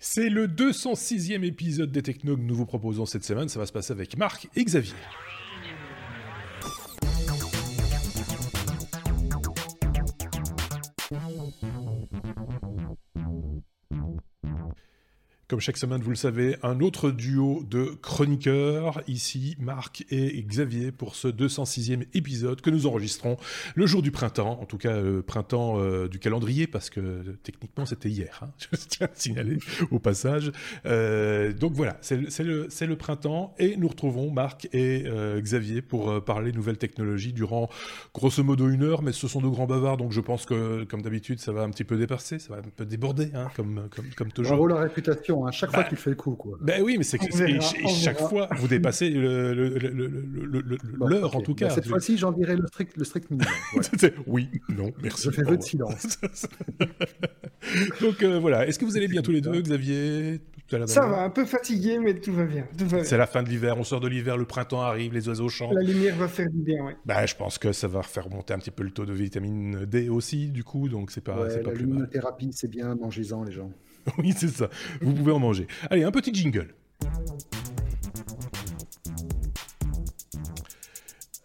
C'est le 206e épisode des Techno que nous vous proposons cette semaine. Ça va se passer avec Marc et Xavier. Comme chaque semaine, vous le savez, un autre duo de chroniqueurs, ici Marc et Xavier, pour ce 206e épisode que nous enregistrons le jour du printemps, en tout cas le printemps euh, du calendrier, parce que techniquement c'était hier, hein, je tiens à signaler au passage. Euh, donc voilà, c'est le, printemps et nous retrouvons Marc et euh, Xavier pour euh, parler nouvelles technologies durant grosso modo une heure, mais ce sont de grands bavards, donc je pense que comme d'habitude ça va un petit peu dépasser, ça va un peu déborder, hein, comme, comme, comme toujours. La réputation. À chaque bah, fois, tu fais le coup. Quoi. Ben oui, mais c'est que chaque fois, vous dépassez l'heure, le, en tout cas. Bah, cette fois-ci, j'en dirais le strict, le strict minimum. oui, non, merci. Je fais vœu de silence. Donc euh, voilà, est-ce que vous allez bien tous les deux, Xavier Ça va, un peu fatigué, mais tout va bien. C'est la fin de l'hiver, on sort de l'hiver, le printemps arrive, les oiseaux chantent. La lumière va faire du bien, oui. Bah, je pense que ça va faire remonter un petit peu le taux de vitamine D aussi, du coup, donc c'est pas, ouais, pas la plus mal. thérapie, c'est bien, mangez-en les gens. oui, c'est ça. Vous pouvez en manger. Allez, un petit jingle.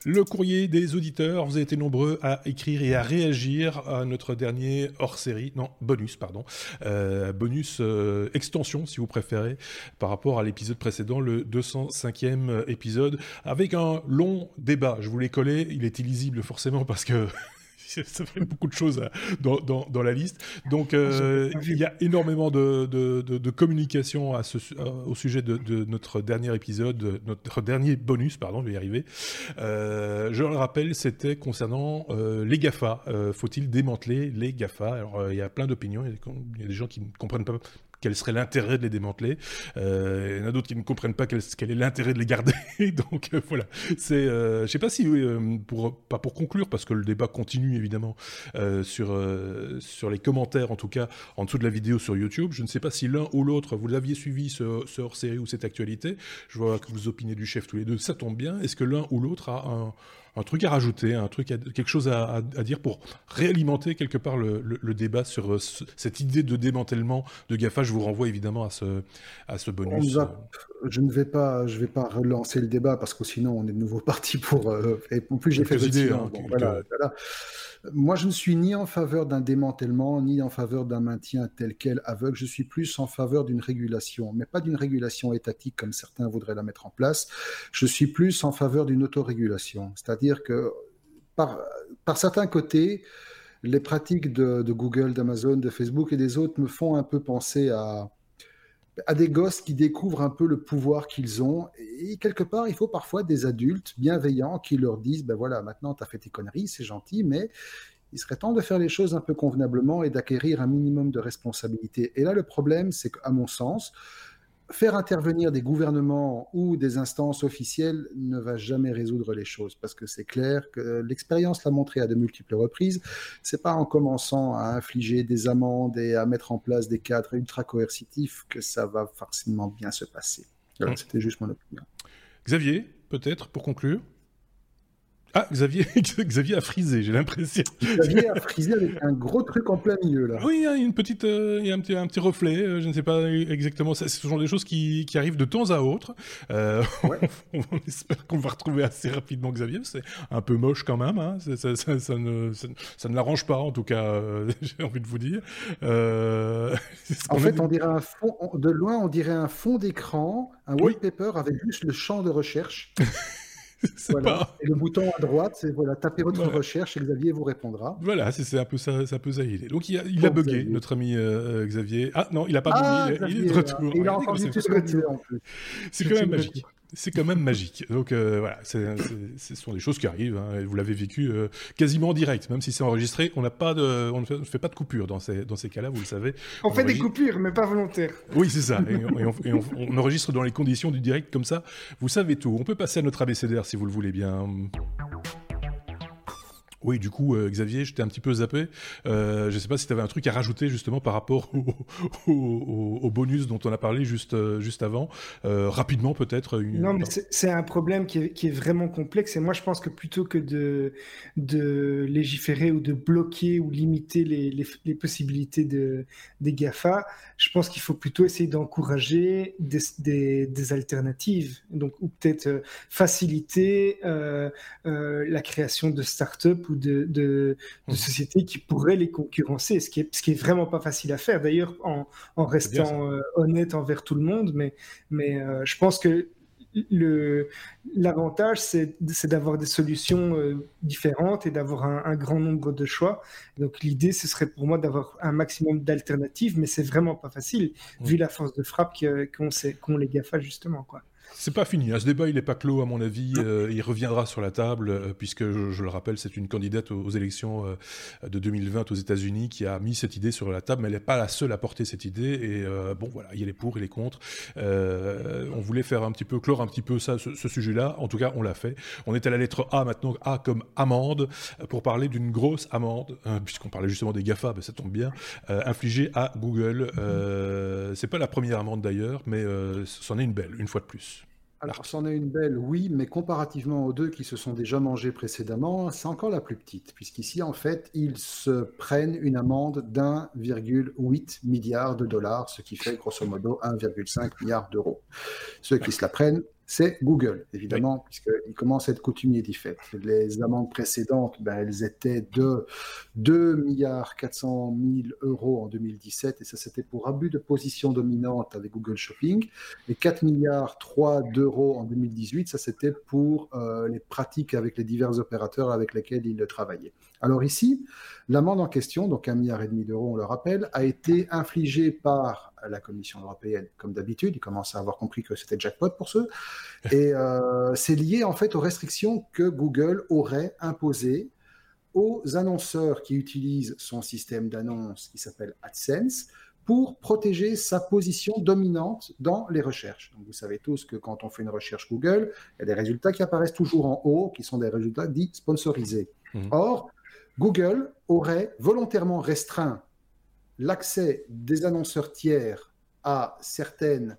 Le courrier des auditeurs, vous avez été nombreux à écrire et à réagir à notre dernier hors-série, non, bonus, pardon, euh, bonus euh, extension si vous préférez, par rapport à l'épisode précédent, le 205e épisode, avec un long débat. Je vous l'ai collé, il est illisible forcément parce que ça fait beaucoup de choses dans, dans, dans la liste. Donc, euh, il y a énormément de, de, de, de communication à ce, au sujet de, notre dernier épisode, notre dernier bonus, pardon, je vais y arriver. Euh, je le rappelle, c'était concernant euh, les GAFA. Euh, faut-il démanteler les GAFA? Alors, euh, il y a plein d'opinions. Il y a des gens qui ne comprennent pas quel serait l'intérêt de les démanteler. Euh, il y en a d'autres qui ne comprennent pas quel, est l'intérêt de les garder. Donc euh, voilà, c'est, euh, je sais pas si euh, pour pas pour conclure parce que le débat continue évidemment sur sur les commentaires en tout cas en dessous de la vidéo sur YouTube. Je ne sais pas si l'un ou l'autre vous l'aviez suivi ce, ce hors série ou cette actualité. Je vois que vous opinez du chef tous les deux. Ça tombe bien. Est-ce que l'un ou l'autre a un un truc à rajouter, un truc, à, quelque chose à, à, à, dire pour réalimenter quelque part le, le, le débat sur ce, cette idée de démantèlement de Gafa. Je vous renvoie évidemment à ce, à ce bonus. Je ne vais pas, je vais pas relancer le débat parce que sinon on est de nouveau parti pour. Euh, et en plus j'ai fait idées. Hein, bon, voilà, voilà. Moi, je ne suis ni en faveur d'un démantèlement, ni en faveur d'un maintien tel quel aveugle. Je suis plus en faveur d'une régulation, mais pas d'une régulation étatique comme certains voudraient la mettre en place. Je suis plus en faveur d'une autorégulation. C'est-à-dire que, par, par certains côtés, les pratiques de, de Google, d'Amazon, de Facebook et des autres me font un peu penser à, à des gosses qui découvrent un peu le pouvoir qu'ils ont. Et quelque part, il faut parfois des adultes bienveillants qui leur disent, ben voilà, maintenant tu as fait tes conneries, c'est gentil, mais il serait temps de faire les choses un peu convenablement et d'acquérir un minimum de responsabilité. Et là, le problème, c'est qu'à mon sens, faire intervenir des gouvernements ou des instances officielles ne va jamais résoudre les choses parce que c'est clair que l'expérience l'a montré à de multiples reprises. C'est pas en commençant à infliger des amendes et à mettre en place des cadres ultra coercitifs que ça va forcément bien se passer. Alors, c'était juste mon opinion. Xavier, peut-être pour conclure? Ah, Xavier, Xavier a frisé, j'ai l'impression. Xavier a frisé avec un gros truc en plein milieu, là. Oui, il y a une petite, euh, il y a un petit, un petit reflet, euh, je ne sais pas exactement, ce sont des choses qui, qui arrivent de temps à autre. Euh, ouais. on espère qu'on va retrouver assez rapidement Xavier, c'est un peu moche quand même, hein. ça, ça, ne, ça, ne l'arrange pas, en tout cas, euh, j'ai envie de vous dire. Euh, en fait, on dirait un fond, de loin, on dirait un fond d'écran, un wallpaper oui. avec juste le champ de recherche. Voilà. Pas... Et le bouton à droite, c'est voilà, tapez votre voilà. recherche et Xavier vous répondra. Voilà, c'est un peu ça, ça peut ça il est. Donc il a, il a bugué, Xavier. notre ami euh, Xavier. Ah non, il a pas ah, bugué, il, il, est de retour. Il a encore dit ce en plus. C'est quand même magique c'est quand même magique. Donc euh, voilà, ce sont des choses qui arrivent. Hein, vous l'avez vécu euh, quasiment en direct, même si c'est enregistré. On n'a pas de, on ne fait, on fait, pas de coupure dans ces dans ces cas-là, vous le savez. On, on fait enregistre... des coupures, mais pas volontaires. Oui, c'est ça. Et, et, on, et on, enregistre dans les conditions du direct comme ça. Vous savez tout. On peut passer à notre abécédaire si vous le voulez bien. Oui, du coup, euh, Xavier, j'étais un petit peu zappé. Euh, je ne sais pas si tu avais un truc à rajouter justement par rapport au, bonus dont on a parlé juste, euh, juste avant. rapidement, peut-être. Non, mais c'est un problème qui est, vraiment complexe. Et moi, je pense que plutôt que de, légiférer ou de bloquer ou limiter les, possibilités de, des GAFA, je pense qu'il faut plutôt essayer d'encourager des, alternatives. Donc, ou peut-être faciliter la création de start-up de, de, mmh. sociétés qui pourraient les concurrencer, ce qui est, ce qui est vraiment pas facile à faire, d'ailleurs, en, en restant euh, honnête envers tout le monde. Mais, mais euh, je pense que l'avantage, c'est d'avoir des solutions euh, différentes et d'avoir un, grand nombre de choix. Donc l'idée, ce serait pour moi d'avoir un maximum d'alternatives, mais c'est vraiment pas facile, mmh. vu la force de frappe qu'ont les GAFA, justement. Quoi. C'est pas fini. Hein. Ce débat, il n'est pas clos, à mon avis. Euh, il reviendra sur la table, euh, puisque, je, le rappelle, c'est une candidate aux, élections euh, de 2020 aux États-Unis qui a mis cette idée sur la table, mais elle n'est pas la seule à porter cette idée. Et bon, voilà, il y a les pour et les contre. on voulait faire un petit peu, clore un petit peu ça, ce, sujet-là. En tout cas, on l'a fait. On est à la lettre A maintenant, A comme amende, pour parler d'une grosse amende, puisqu'on parlait justement des GAFA, ben, ça tombe bien, infligée à Google. c'est pas la première amende d'ailleurs, mais c'en est une belle, une fois de plus. Alors, c'en est une belle, oui, mais comparativement aux deux qui se sont déjà mangés précédemment, c'est encore la plus petite, puisqu'ici, en fait, ils se prennent une amende d'1,8 milliard de dollars, ce qui fait grosso modo 1,5 milliard d'euros. Ceux qui se la prennent, c'est Google, évidemment, puisqu'il commence à être coutumier d'y fait. Les amendes précédentes, ben, elles étaient de 2 milliards 400 000 euros en 2017, et ça c'était pour abus de position dominante avec Google Shopping, et 4 milliards 3 d'euros en 2018, ça c'était pour euh, les pratiques avec les divers opérateurs avec lesquels il travaillait. Alors ici, l'amende en question, donc un milliard et demi d'euros, on le rappelle, a été infligée par la Commission européenne, comme d'habitude. Ils commencent à avoir compris que c'était jackpot pour ceux. Et euh, c'est lié en fait aux restrictions que Google aurait imposées aux annonceurs qui utilisent son système d'annonce qui s'appelle AdSense pour protéger sa position dominante dans les recherches. Donc vous savez tous que quand on fait une recherche Google, il y a des résultats qui apparaissent toujours en haut, qui sont des résultats dits sponsorisés. Mmh. Or, Google aurait volontairement restreint l'accès des annonceurs tiers à certaines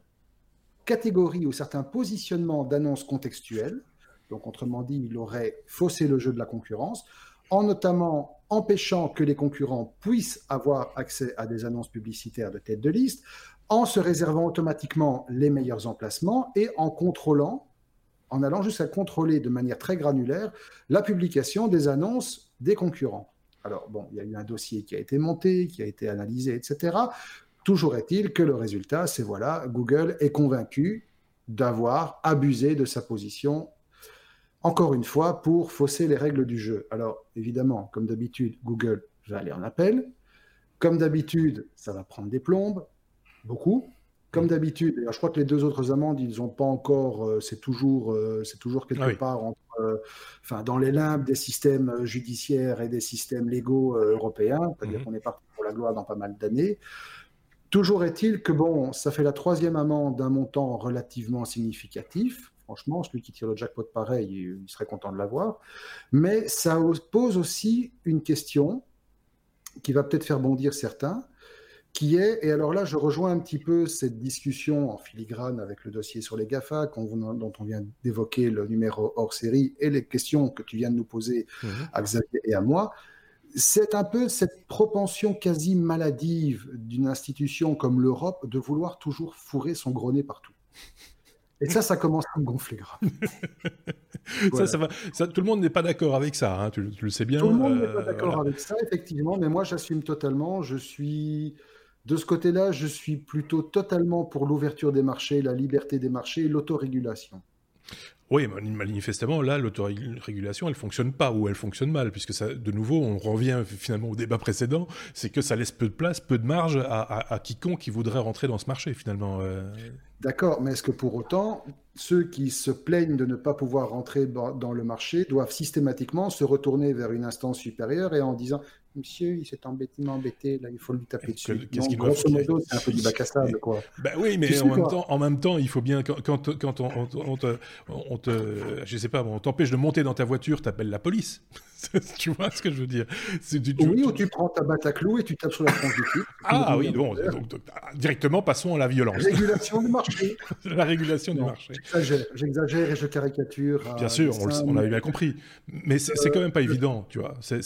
catégories ou certains positionnements d'annonces contextuelles. Donc, autrement dit, il aurait faussé le jeu de la concurrence, en notamment empêchant que les concurrents puissent avoir accès à des annonces publicitaires de tête de liste, en se réservant automatiquement les meilleurs emplacements et en contrôlant, en allant jusqu'à contrôler de manière très granulaire la publication des annonces des concurrents. Alors, bon, il y a eu un dossier qui a été monté, qui a été analysé, etc. Toujours est-il que le résultat, c'est voilà, Google est convaincu d'avoir abusé de sa position, encore une fois, pour fausser les règles du jeu. Alors, évidemment, comme d'habitude, Google va aller en appel. Comme d'habitude, ça va prendre des plombes, beaucoup. Comme d'habitude, je crois que les deux autres amendes, ils n'ont pas encore, euh, c'est toujours, euh, c'est toujours quelque ah part entre, euh, enfin, dans les limbes des systèmes judiciaires et des systèmes légaux européens, c'est-à-dire mhm. qu'on est parti pour la gloire dans pas mal d'années. Toujours est-il que bon, ça fait la troisième amende d'un montant relativement significatif. Franchement, celui qui tire le jackpot pareil, il serait content de l'avoir. Mais ça pose aussi une question qui va peut-être faire bondir certains qui est, et alors là, je rejoins un petit peu cette discussion en filigrane avec le dossier sur les GAFA, dont on vient d'évoquer le numéro hors série, et les questions que tu viens de nous poser mhm. à Xavier et à moi. C'est un peu cette propension quasi maladive d'une institution comme l'Europe de vouloir toujours fourrer son gros nez partout. Et ça, ça commence à me gonfler grave. ça, ça va, tout le monde n'est pas d'accord avec ça, hein, tu, le sais bien. Tout le monde n'est pas euh, d'accord avec ça, effectivement, mais moi j'assume totalement. Je suis de ce côté-là, je suis plutôt totalement pour l'ouverture des marchés, la liberté des marchés et l'autorégulation. Oui, manifestement, là, l'autorégulation, elle fonctionne pas ou elle fonctionne mal, puisque ça, de nouveau, on revient finalement au débat précédent, c'est que ça laisse peu de place, peu de marge à, quiconque qui voudrait rentrer dans ce marché, finalement. Euh. D'accord, mais est-ce que pour autant, ceux qui se plaignent de ne pas pouvoir rentrer dans le marché doivent systématiquement se retourner vers une instance supérieure et en disant Monsieur, il s'est embêté, embêté, là, il faut lui taper dessus. Qu'est-ce qu'il grosso modo, c'est un peu du bac à sable, quoi. Ben oui, mais en même, temps, en même, temps, il faut bien, quand, quand, quand on, on, te, on, te, je sais pas, on t'empêche de monter dans ta voiture, t'appelles la police. tu vois ce que je veux dire? Du, Oui, ou tu prends ta batte à clous et tu tapes sur la tronche du type. Ah oui, bon, donc, directement passons à la violence. Régulation du marché. la régulation du marché. J'exagère et je caricature. Bien sûr, on, on l'avait bien compris. Mais c'est quand même pas évident, tu vois. C'est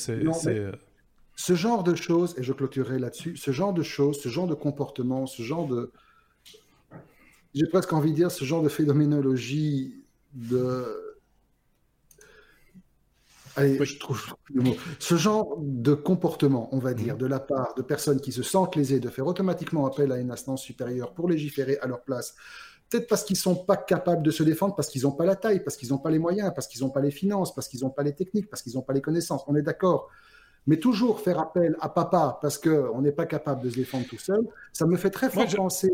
ce genre de choses, et je clôturerai là-dessus, ce genre de choses, ce genre de comportement, ce genre de... J'ai presque envie de dire ce genre de phénoménologie de... Allez, je trouve le mot. Ce genre de comportement, on va dire, mhm. de la part de personnes qui se sentent lésées de faire automatiquement appel à une instance supérieure pour légiférer à leur place, peut-être parce qu'ils ne sont pas capables de se défendre, parce qu'ils n'ont pas la taille, parce qu'ils n'ont pas les moyens, parce qu'ils n'ont pas les finances, parce qu'ils n'ont pas les techniques, parce qu'ils n'ont pas les connaissances. On est d'accord. Mais toujours faire appel à papa parce qu'on n'est pas capable de se défendre tout seul, ça me fait très fort penser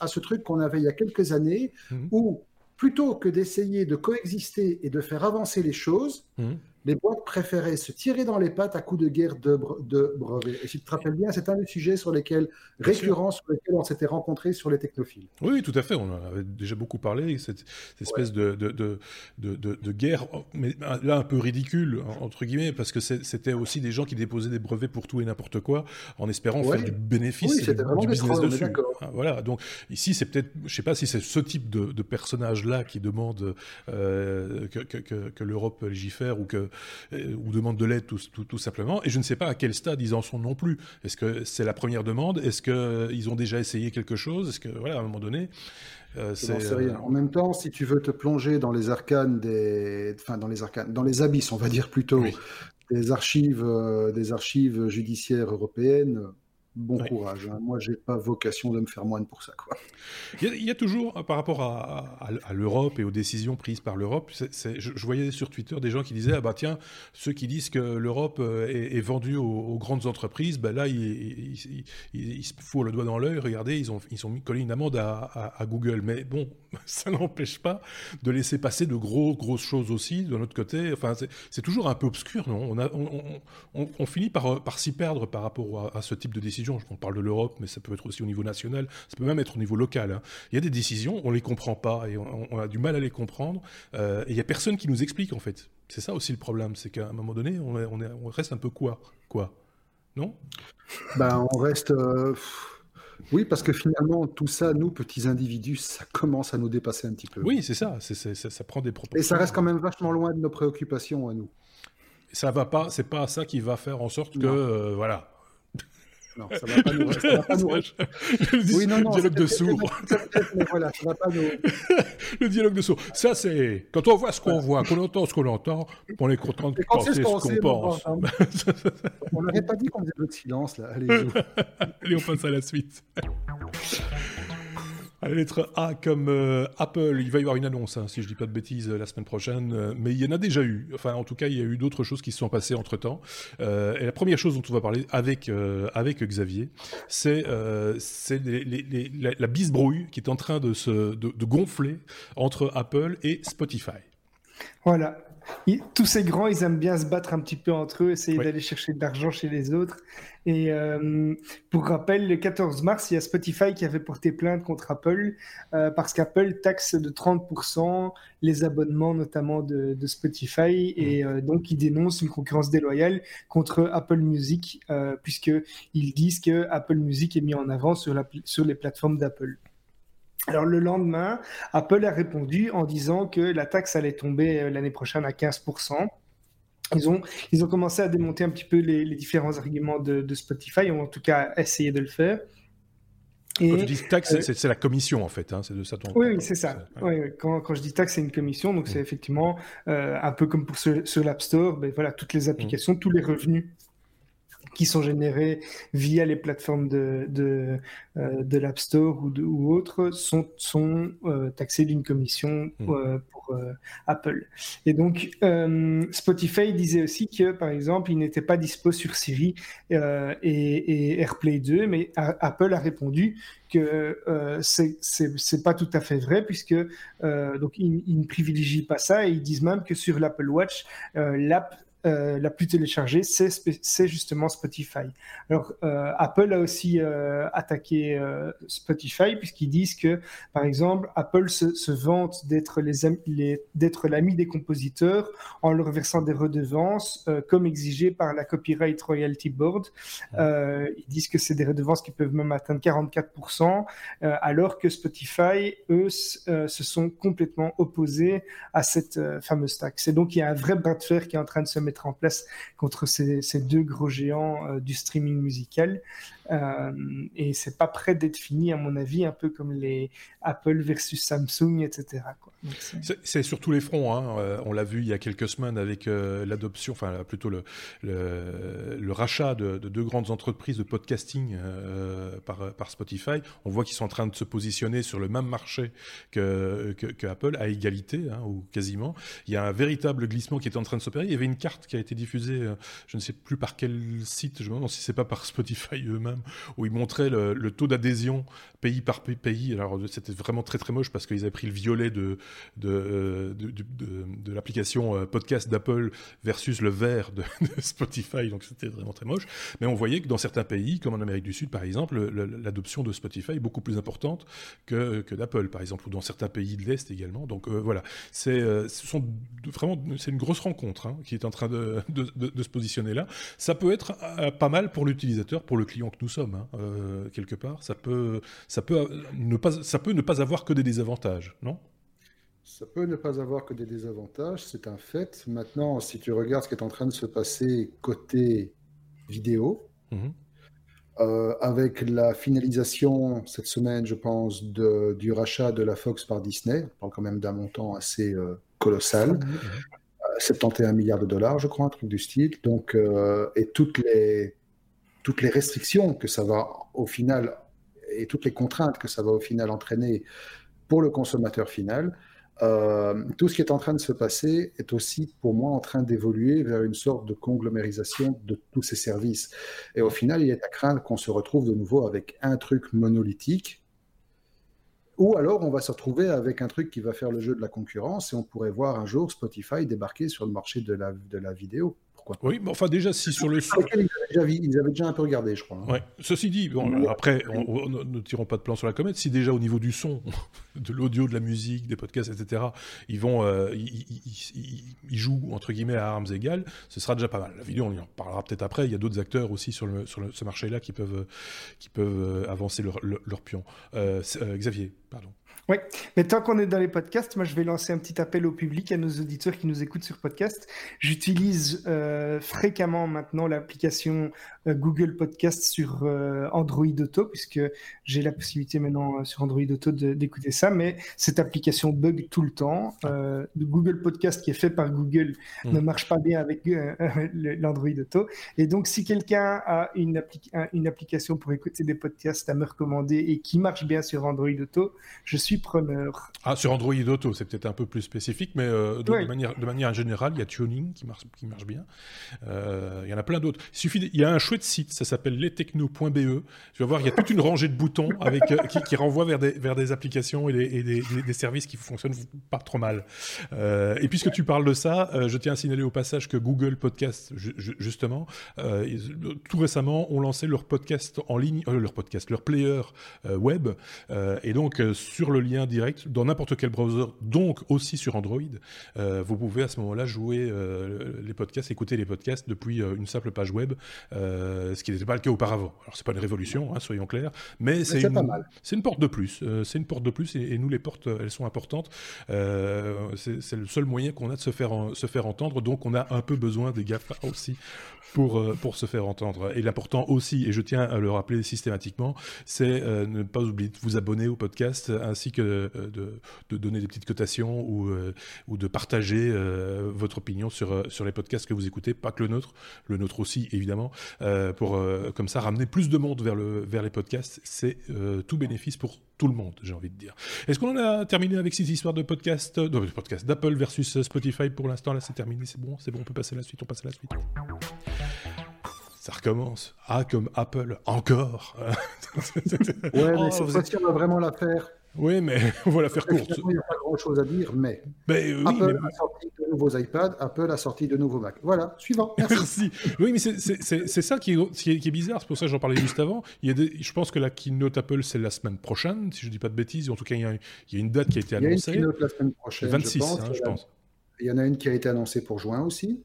à, ce truc qu'on avait il y a quelques années, mhm. où plutôt que d'essayer de coexister et de faire avancer les choses, mhm les boîtes préféraient se tirer dans les pattes à coups de guerre de, de brevets. Et si tu te rappelles bien, c'est un des sujets sur lesquels, récurrents, sur lesquels on s'était rencontrés sur les technophiles. Oui, tout à fait. On en avait déjà beaucoup parlé, cette, espèce de, de, de, guerre, mais là un peu ridicule, entre guillemets, parce que c'était aussi des gens qui déposaient des brevets pour tout et n'importe quoi, en espérant faire du bénéfice oui, du, business dessus. Ah, voilà. Donc ici, c'est peut-être, je sais pas si c'est ce type de, personnage-là qui demande euh, que, que, que l'Europe légifère ou que ou demande de l'aide tout, tout, simplement. Et je ne sais pas à quel stade ils en sont non plus. Est-ce que c'est la première demande? Est-ce qu'ils ont déjà essayé quelque chose? Est-ce que, voilà, à un moment donné. Euh, c'est rien. En même temps, si tu veux te plonger dans les arcanes des, enfin dans les arcanes, dans les abysses, on va dire plutôt, des archives, euh, des archives judiciaires européennes, bon courage. Hein. Moi, j'ai pas vocation de me faire moine pour ça. Quoi. Il, y a, toujours, euh, par rapport à, l'Europe et aux décisions prises par l'Europe, je, voyais sur Twitter des gens qui disaient Ah bah tiens, ceux qui disent que l'Europe euh, est, vendue aux, grandes entreprises, ben là, ils, se foutent le doigt dans l'œil. Regardez, ils ont, ils ont collé une amende à, Google. Mais bon, ça n'empêche pas de laisser passer de gros, grosses choses aussi de notre côté. Enfin, c'est toujours un peu obscur, non? On, a, on, finit par, par s'y perdre par rapport à ce type de décision on parle de l'Europe, mais ça peut être aussi au niveau national, ça peut même être au niveau local. Hein. Il y a des décisions, on les comprend pas et on, a du mal à les comprendre. Euh, et il y a personne qui nous explique en fait. C'est ça aussi le problème, c'est qu'à un moment donné, on, on, reste un peu quoi, quoi, non? Ben on reste. Euh, oui, parce que finalement, tout ça, nous, petits individus, ça commence à nous dépasser un petit peu. Oui, c'est ça, ça, prend des proportions. Et ça reste quand même vachement loin de nos préoccupations à nous. Ça va pas, c'est pas ça qui va faire en sorte que, euh, voilà, non, ça va pas nous. Ça va pas nous... oui, non, non, dialogue de sourds. Voilà, ça va pas nous... le dialogue de sourds. Ça, c'est quand on voit ce qu'on voit, qu'on entend ce qu'on entend, on est content de penser ce qu'on pense. on n'aurait pas dit qu'on faisait le silence, là. Allez, Allez, on passe à la suite. La lettre A comme euh, Apple, il va y avoir une annonce, hein, si je dis pas de bêtises, la semaine prochaine, euh, mais il y en a déjà eu. Enfin, en tout cas, il y a eu d'autres choses qui se sont passées entre temps. Euh, et la première chose dont on va parler avec avec Xavier, c'est c'est la, la, bisbrouille qui est en train de se de gonfler entre Apple et Spotify. Voilà, tous ces grands, ils aiment bien se battre un petit peu entre eux, essayer d'aller chercher de l'argent chez les autres. Et euh, pour rappel, le 14 mars, il y a Spotify qui avait porté plainte contre Apple euh, parce qu'Apple taxe de 30% les abonnements, notamment de, Spotify, et mmh. euh, donc ils dénoncent une concurrence déloyale contre Apple Music puisqu'ils disent que Apple Music est mis en avant sur, sur les plateformes d'Apple. Alors le lendemain, Apple a répondu en disant que la taxe allait tomber euh, l'année prochaine à 15%. Ils ont, ils ont commencé à démonter un petit peu les, différents arguments de, Spotify, ou en tout cas essayé de le faire. Et, quand tu dis taxe, euh, c'est la commission en fait, hein, c'est de ça ton. Oui, c'est ça. quand, quand, je dis taxe, c'est une commission, donc c'est mm. effectivement euh, un peu comme pour sur, l'App Store, ben, voilà, toutes les applications, tous les revenus qui sont générés via les plateformes de, de, euh, de l'App Store ou, ou autres sont, sont euh, taxés d'une commission hmm. euh, pour Apple. Et donc, Spotify disait aussi que, par exemple, il n'était pas dispo sur Siri et, et, AirPlay 2, mais Apple a répondu que euh, c'est pas tout à fait vrai puisque donc ils, ne privilégient pas ça et ils disent même que sur l'Apple Watch l'app euh, la plus téléchargée, c'est justement Spotify. Alors, euh, Apple a aussi euh, attaqué Spotify puisqu'ils disent que, par exemple, Apple se, vante d'être les, d'être l'ami des compositeurs en leur versant des redevances comme exigé par la Copyright Royalty Board. ils disent que c'est des redevances qui peuvent même atteindre 44%, alors que Spotify, eux, se sont complètement opposés à cette fameuse taxe. Et donc, il y a un vrai bras de fer qui est en train de se mettre en place contre ces, deux gros géants euh, du streaming musical. Euh, et c'est pas prêt d'être fini, à mon avis, un peu comme les Apple versus Samsung, etc. C'est sur tous les fronts. Hein. Euh, on l'a vu il y a quelques semaines avec euh, l'adoption, enfin plutôt le, rachat de, deux grandes entreprises de podcasting par, Spotify. On voit qu'ils sont en train de se positionner sur le même marché que, que, Apple, à égalité, hein, ou quasiment. Il y a un véritable glissement qui est en train de s'opérer. Il y avait une carte qui a été diffusée, je ne sais plus par quel site, je me demande si c'est pas par Spotify eux-mêmes où ils montraient le, taux d'adhésion pays par pays. Alors c'était vraiment très très moche parce qu'ils avaient pris le violet de, de, euh, de, l'application euh, podcast d'Apple versus le vert de, Spotify, donc c'était vraiment très moche. Mais on voyait que dans certains pays, comme en Amérique du Sud par exemple, l'adoption de Spotify est beaucoup plus importante que, que d'Apple par exemple, ou dans certains pays de l'Est également. Donc euh, voilà, c'est vraiment une grosse rencontre hein, qui est en train de, se positionner là. Ça peut être pas mal pour l'utilisateur, pour le client que nous sommes, hein, euh, quelque part. Ça peut, ça, peut ne pas, ça peut ne pas avoir que des désavantages, non? Ça peut ne pas avoir que des désavantages, c'est un fait. Maintenant, si tu regardes ce qui est en train de se passer côté vidéo, mhm. euh, avec la finalisation cette semaine, je pense, de, du rachat de la Fox par Disney, on parle quand même d'un montant assez euh, colossal. 71 milliards de dollars, je crois, un truc du style. Donc, et toutes les, toutes les restrictions que ça va au final et toutes les contraintes que ça va au final entraîner pour le consommateur final, euh, tout ce qui est en train de se passer est aussi pour moi en train d'évoluer vers une sorte de conglomérisation de tous ces services. Et au final, il est à craindre qu'on se retrouve de nouveau avec un truc monolithique, ou alors on va se retrouver avec un truc qui va faire le jeu de la concurrence et on pourrait voir un jour Spotify débarquer sur le marché de la, de la vidéo. Oui, mais enfin déjà si sur le ils avaient, déjà, un peu regardé, je crois. Hein. Ouais. Ceci dit, bon, après, on, ne tirons pas de plan sur la comète. Si déjà au niveau du son, de l'audio, de la musique, des podcasts, etc., ils vont, euh, ils, jouent entre guillemets à armes égales, ce sera déjà pas mal. La vidéo, on y en parlera peut-être après. Il y a d'autres acteurs aussi sur, le, sur ce marché-là qui peuvent, qui peuvent euh, avancer leur, leur, pion. Euh, Xavier, pardon. Oui, mais tant qu'on est dans les podcasts, moi je vais lancer un petit appel au public, à nos auditeurs qui nous écoutent sur podcast. J'utilise euh, fréquemment maintenant l'application euh, Google Podcast sur euh, Android Auto, puisque j'ai la possibilité maintenant sur Android Auto d'écouter ça, mais cette application bug tout le temps. le Google Podcast qui est fait par Google hmm. ne marche pas bien avec l'Android Auto. Et donc si quelqu'un a une, une application pour écouter des podcasts à me recommander et qui marche bien sur Android Auto, je suis preneur. Ah, sur Android Auto, c'est peut-être un peu plus spécifique, mais euh, de, manière, de manière générale, il y a Tuning qui marche, qui marche bien. Euh, il y en a plein d'autres. Il suffit, il y a un chouette site, ça s'appelle lestechno.be. Tu vas voir, il y a toute une rangée de boutons avec, euh, qui, qui renvoient vers des, vers des applications et, des, des, services qui fonctionnent pas trop mal. et puisque tu parles de ça, je tiens à signaler au passage que Google Podcast, justement, tout récemment, ont lancé leur podcast en ligne, leur podcast, leur player web. et donc, sur le lien direct dans n'importe quel browser, donc aussi sur Android. Euh, vous pouvez à ce moment-là jouer euh, les podcasts, écouter les podcasts depuis euh, une simple page web, ce qui n'était pas le cas auparavant. Alors c'est pas une révolution, hein, soyons clairs, mais c'est une, c'est une porte de plus. c'est une porte de plus et, nous les portes, elles sont importantes. c'est le seul moyen qu'on a de se faire se faire entendre, donc on a un peu besoin des GAFA aussi pour pour se faire entendre. Et l'important aussi, et je tiens à le rappeler systématiquement, c'est ne pas oublier de vous abonner au podcast ainsi que euh, de, donner des petites cotations ou, euh, ou de partager euh, votre opinion sur, sur les podcasts que vous écoutez, pas que le nôtre, le nôtre aussi évidemment, pour comme ça ramener plus de monde vers, le, vers les podcasts. C'est tout bénéfice pour tout le monde, j'ai envie de dire. Est-ce qu'on en a terminé avec ces histoires de podcast, de podcast d'Apple versus Spotify pour l'instant? Là, c'est terminé, c'est bon, c'est bon, on peut passer à la suite, on passe à la suite ça recommence. Ah, comme Apple, encore. ouais, mais oh, cette fois-ci, on va vraiment la faire? Oui, mais on va la faire courte. Il n'y a pas grand-chose à dire, mais, ben, oui, Apple a sorti de nouveaux iPads, Apple a sorti de nouveaux Mac. Voilà, suivant. Merci. Oui, mais c'est ça qui est, qui est, bizarre, c'est pour ça que j'en parlais juste avant. Il y a des, je pense que la keynote Apple, c'est la semaine prochaine, si je ne dis pas de bêtises. En tout cas, il y, a, il y a une date qui a été annoncée. Il y a une keynote la semaine prochaine. 26, je pense. Hein, je pense. Il y en a une qui a été annoncée pour juin aussi.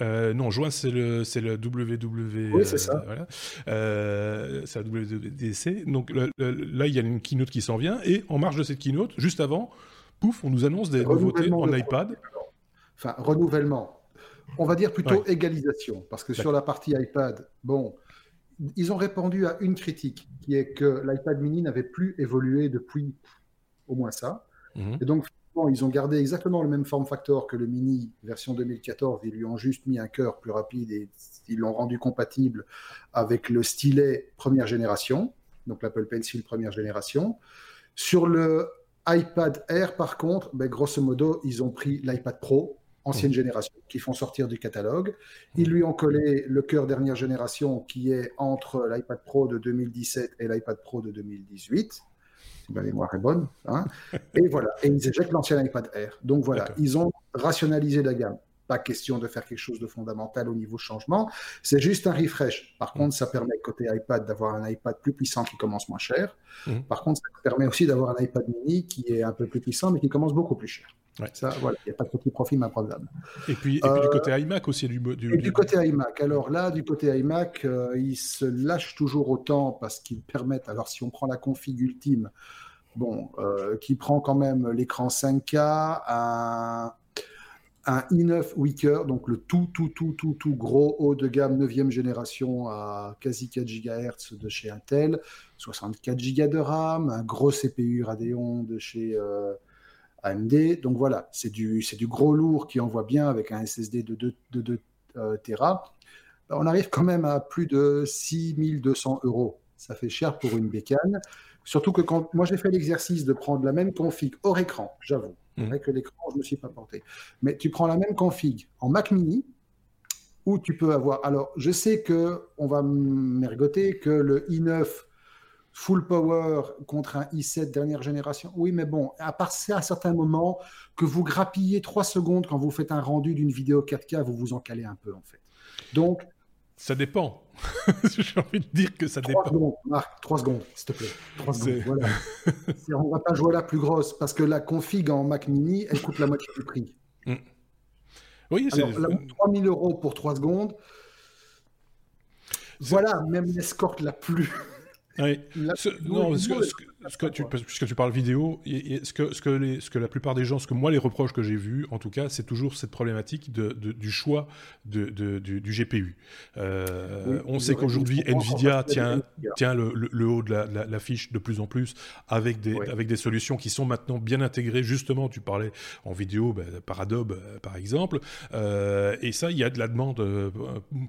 Euh, non, juin, c'est le, c'est le WW. Oui, c'est ça. Voilà. euh, c'est la WWDC. Donc là, il y a une keynote qui s'en vient. Et en marge de cette keynote, juste avant, pouf, on nous annonce des nouveautés en iPad. Enfin, renouvellement. On va dire plutôt ouais. égalisation. Parce que sur la partie iPad, bon, ils ont répondu à une critique, qui est que l'iPad mini n'avait plus évolué depuis au moins ça. Mhm. Et donc, ils ont gardé exactement le même form factor que le Mini version 2014. Ils lui ont juste mis un cœur plus rapide et ils l'ont rendu compatible avec le stylet première génération, donc l'Apple Pencil première génération. Sur le iPad Air, par contre, ben, grosso modo, ils ont pris l'iPad Pro ancienne mmh. génération qui font sortir du catalogue. Ils lui ont collé le cœur dernière génération qui est entre l'iPad Pro de 2017 et l'iPad Pro de 2018 ma mémoire est bonne. Hein et voilà, et ils éjectent l'ancien iPad Air. Donc voilà, ils ont rationalisé la gamme. Pas question de faire quelque chose de fondamental au niveau changement, c'est juste un refresh. Par contre, ça permet côté iPad d'avoir un iPad plus puissant qui commence moins cher. Mmh. Par contre, ça permet aussi d'avoir un iPad mini qui est un peu plus puissant mais qui commence beaucoup plus cher. Ouais. Ça, voilà, il n'y a pas de petit profit, ma problème. Et puis, et puis euh, du côté iMac aussi, du, du, et du côté iMac. Alors là, du côté iMac, euh, ils se lâchent toujours autant parce qu'ils permettent. Alors, si on prend la config ultime, bon, euh, qui prend quand même l'écran 5K, un, un i9 Weaker, donc le tout, tout, tout, tout, tout gros haut de gamme 9e génération à quasi 4 GHz de chez Intel, 64 Go de RAM, un gros CPU Radeon de chez euh, AMD. Donc voilà, c'est du, du gros lourd qui envoie bien avec un SSD de 2, de 2 euh, Tera. On arrive quand même à plus de 6200 euros. Ça fait cher pour une bécane. Surtout que quand moi j'ai fait l'exercice de prendre la même config hors écran, j'avoue, Mmh. avec l'écran je me suis pas porté, mais tu prends la même config en Mac Mini où tu peux avoir. Alors je sais que on va mergoter que le i9 full power contre un i7 dernière génération. Oui, mais bon, à part ça, à certains moments que vous grappillez 3 secondes quand vous faites un rendu d'une vidéo 4K, vous vous en calez un peu en fait. Donc ça dépend. J'ai envie de dire que ça 3 dépend. Secondes, Marc, 3 secondes, s'il te plaît. 3 secondes, voilà. on ne va pas jouer à la plus grosse parce que la config en Mac Mini, elle coûte la moitié du prix. Mm. Oui, c'est. Alors, là, 3000 euros pour 3 secondes. Voilà, même l'escorte la plus. Oui. Ce, non, ce ce, ce que tu, puisque tu parles vidéo, et, et ce, que, ce, que les, ce que la plupart des gens, ce que moi les reproches que j'ai vus, en tout cas, c'est toujours cette problématique de, de, du choix de, du, du, GPU. Euh, oui, on sait qu'aujourd'hui, Nvidia tient, tient le, le, le, haut de la, la, la, fiche de plus en plus avec des, oui. avec des solutions qui sont maintenant bien intégrées. Justement, tu parlais en vidéo ben, par Adobe, par exemple. Euh, et ça, il y a de la demande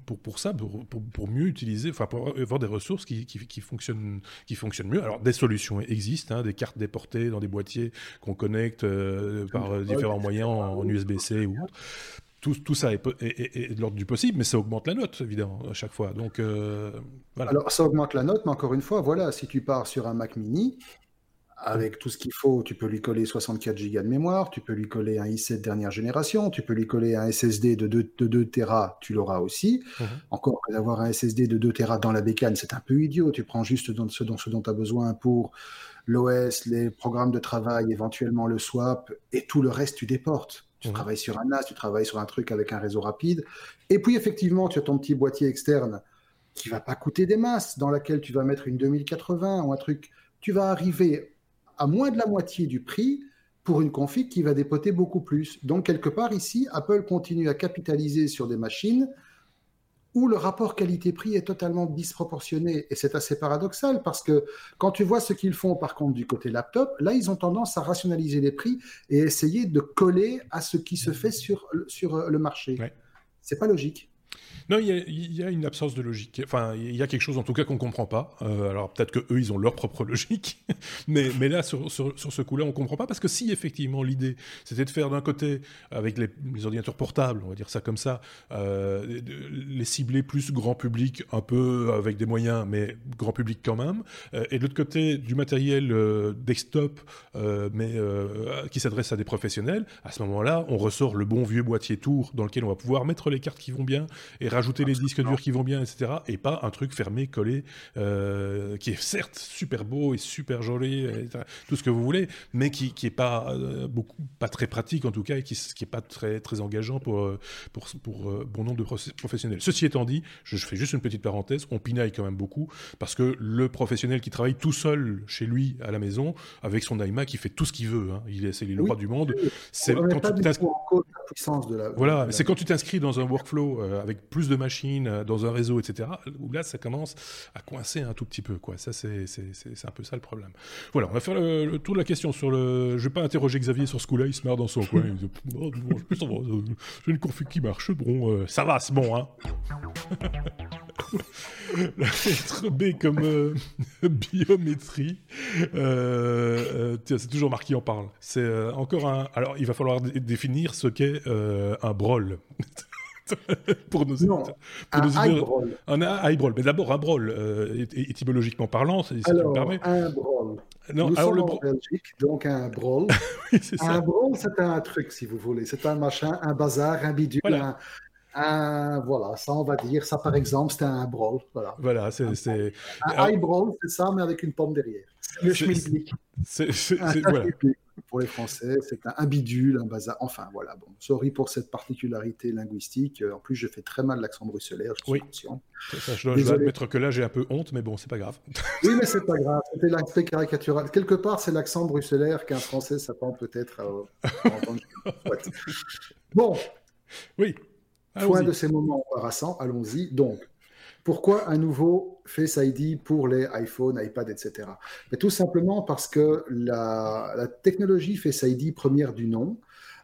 pour, pour ça, pour, pour, pour mieux utiliser, enfin, pour avoir des ressources qui, qui, qui fonctionnent qui fonctionnent mieux. Alors, des solutions existent, hein, des cartes déportées dans des boîtiers qu'on connecte euh, par euh, différents moyens en, en USB-C ou autre. Tout, tout, ça est, est, est, est de l'ordre du possible, mais ça augmente la note, évidemment, à chaque fois. Donc, euh, voilà. Alors, ça augmente la note, mais encore une fois, voilà, si tu pars sur un Mac mini, avec tout ce qu'il faut, tu peux lui coller 64 Go de mémoire, tu peux lui coller un i7 dernière génération, tu peux lui coller un SSD de 2, de 2 Tera, tu l'auras aussi. Mhm. Mm -hmm. Encore d'avoir un SSD de 2 Tera dans la bécane, c'est un peu idiot. Tu prends juste ce dont, ce dont tu as besoin pour l'OS, les programmes de travail, éventuellement le swap, et tout le reste, tu déportes. Tu mmh. travailles sur un NAS, tu travailles sur un truc avec un réseau rapide. Et puis, effectivement, tu as ton petit boîtier externe qui va pas coûter des masses, dans laquelle tu vas mettre une 2080 ou un truc. Tu vas arriver à moins de la moitié du prix pour une config qui va dépoter beaucoup plus. Donc, quelque part, ici, Apple continue à capitaliser sur des machines où le rapport qualité-prix est totalement disproportionné. Et c'est assez paradoxal parce que quand tu vois ce qu'ils font par contre du côté laptop, là, ils ont tendance à rationaliser les prix et essayer de coller à ce qui se fait sur, sur le marché. Ouais. C'est pas logique. Non, il y, a, une absence de logique. Enfin, il y a quelque chose en tout cas qu'on ne comprend pas. Euh, alors peut-être que eux, ils ont leur propre logique, mais, là, sur, sur, ce coup-là, on ne comprend pas parce que si effectivement l'idée, c'était de faire d'un côté, avec les, ordinateurs portables, on va dire ça comme ça, euh, les cibler plus grand public, un peu avec des moyens, mais grand public quand même, euh, et de l'autre côté, du matériel desktop, mais qui s'adresse à des professionnels, à ce moment-là, on ressort le bon vieux boîtier tour dans lequel on va pouvoir mettre les cartes qui vont bien et rajouter les disques durs qui vont bien, etc. Et pas un truc fermé, collé, euh, qui est certes super beau et super joli, tout ce que vous voulez, mais qui, qui est pas euh, beaucoup, pas très pratique en tout cas, et qui, qui est pas très très engageant pour euh, pour, pour bon nombre de professionnels. Ceci étant dit, je, fais juste une petite parenthèse, on pinaille quand même beaucoup parce que le professionnel qui travaille tout seul chez lui à la maison avec son iMac, il fait tout ce qu'il veut. Hein. Il est, c'est le roi du monde. C'est quand tu puissance de la. Voilà, c'est quand tu t'inscris dans un workflow avec plus de machines euh, dans un réseau, etc., où là, ça commence à coincer un tout petit peu. Quoi. Ça, c'est, un peu ça le problème. Voilà, on va faire le, tour de la question sur le. Je vais pas interroger Xavier sur ce coup-là, il se marre dans son coin. Il dit, oh, euh, j'ai une config qui marche, bon, euh, ça va, c'est bon, hein. la lettre B comme biométrie. c'est toujours Marc qui en parle. C'est encore un. Alors, il va falloir définir ce qu'est un brawl. pour nos non, un high Un high brawl. Mais d'abord, un brawl, euh, étymologiquement parlant, si, alors, tu me permets. Un brawl. Non, Nous alors sommes le en Belgique, donc un brawl. oui, un brawl, c'est un truc, si vous voulez. C'est un machin, un bazar, un bidule, un, un, voilà, ça on va dire, ça par exemple, c'était un brawl. Voilà, voilà c'est. Un, high brawl, c'est ça, mais avec une pomme derrière. Le schmilblick. C'est voilà pour les Français, c'est un, bidule, un bazar. Enfin, voilà. Bon, sorry pour cette particularité linguistique. En plus, je fais très mal l'accent bruxellaire. Je suis oui. conscient. je dois, admettre que là, j'ai un peu honte, mais bon, c'est pas grave. oui, mais c'est pas grave. C'était l'aspect caricatural. Quelque part, c'est l'accent bruxellaire qu'un Français s'attend peut-être à, entendre. bon. Oui. Point de ces moments embarrassants. Allons-y. Donc, pourquoi un nouveau Face ID pour les iPhones, iPad, etc. Mais Tout simplement parce que la, technologie Face ID première du nom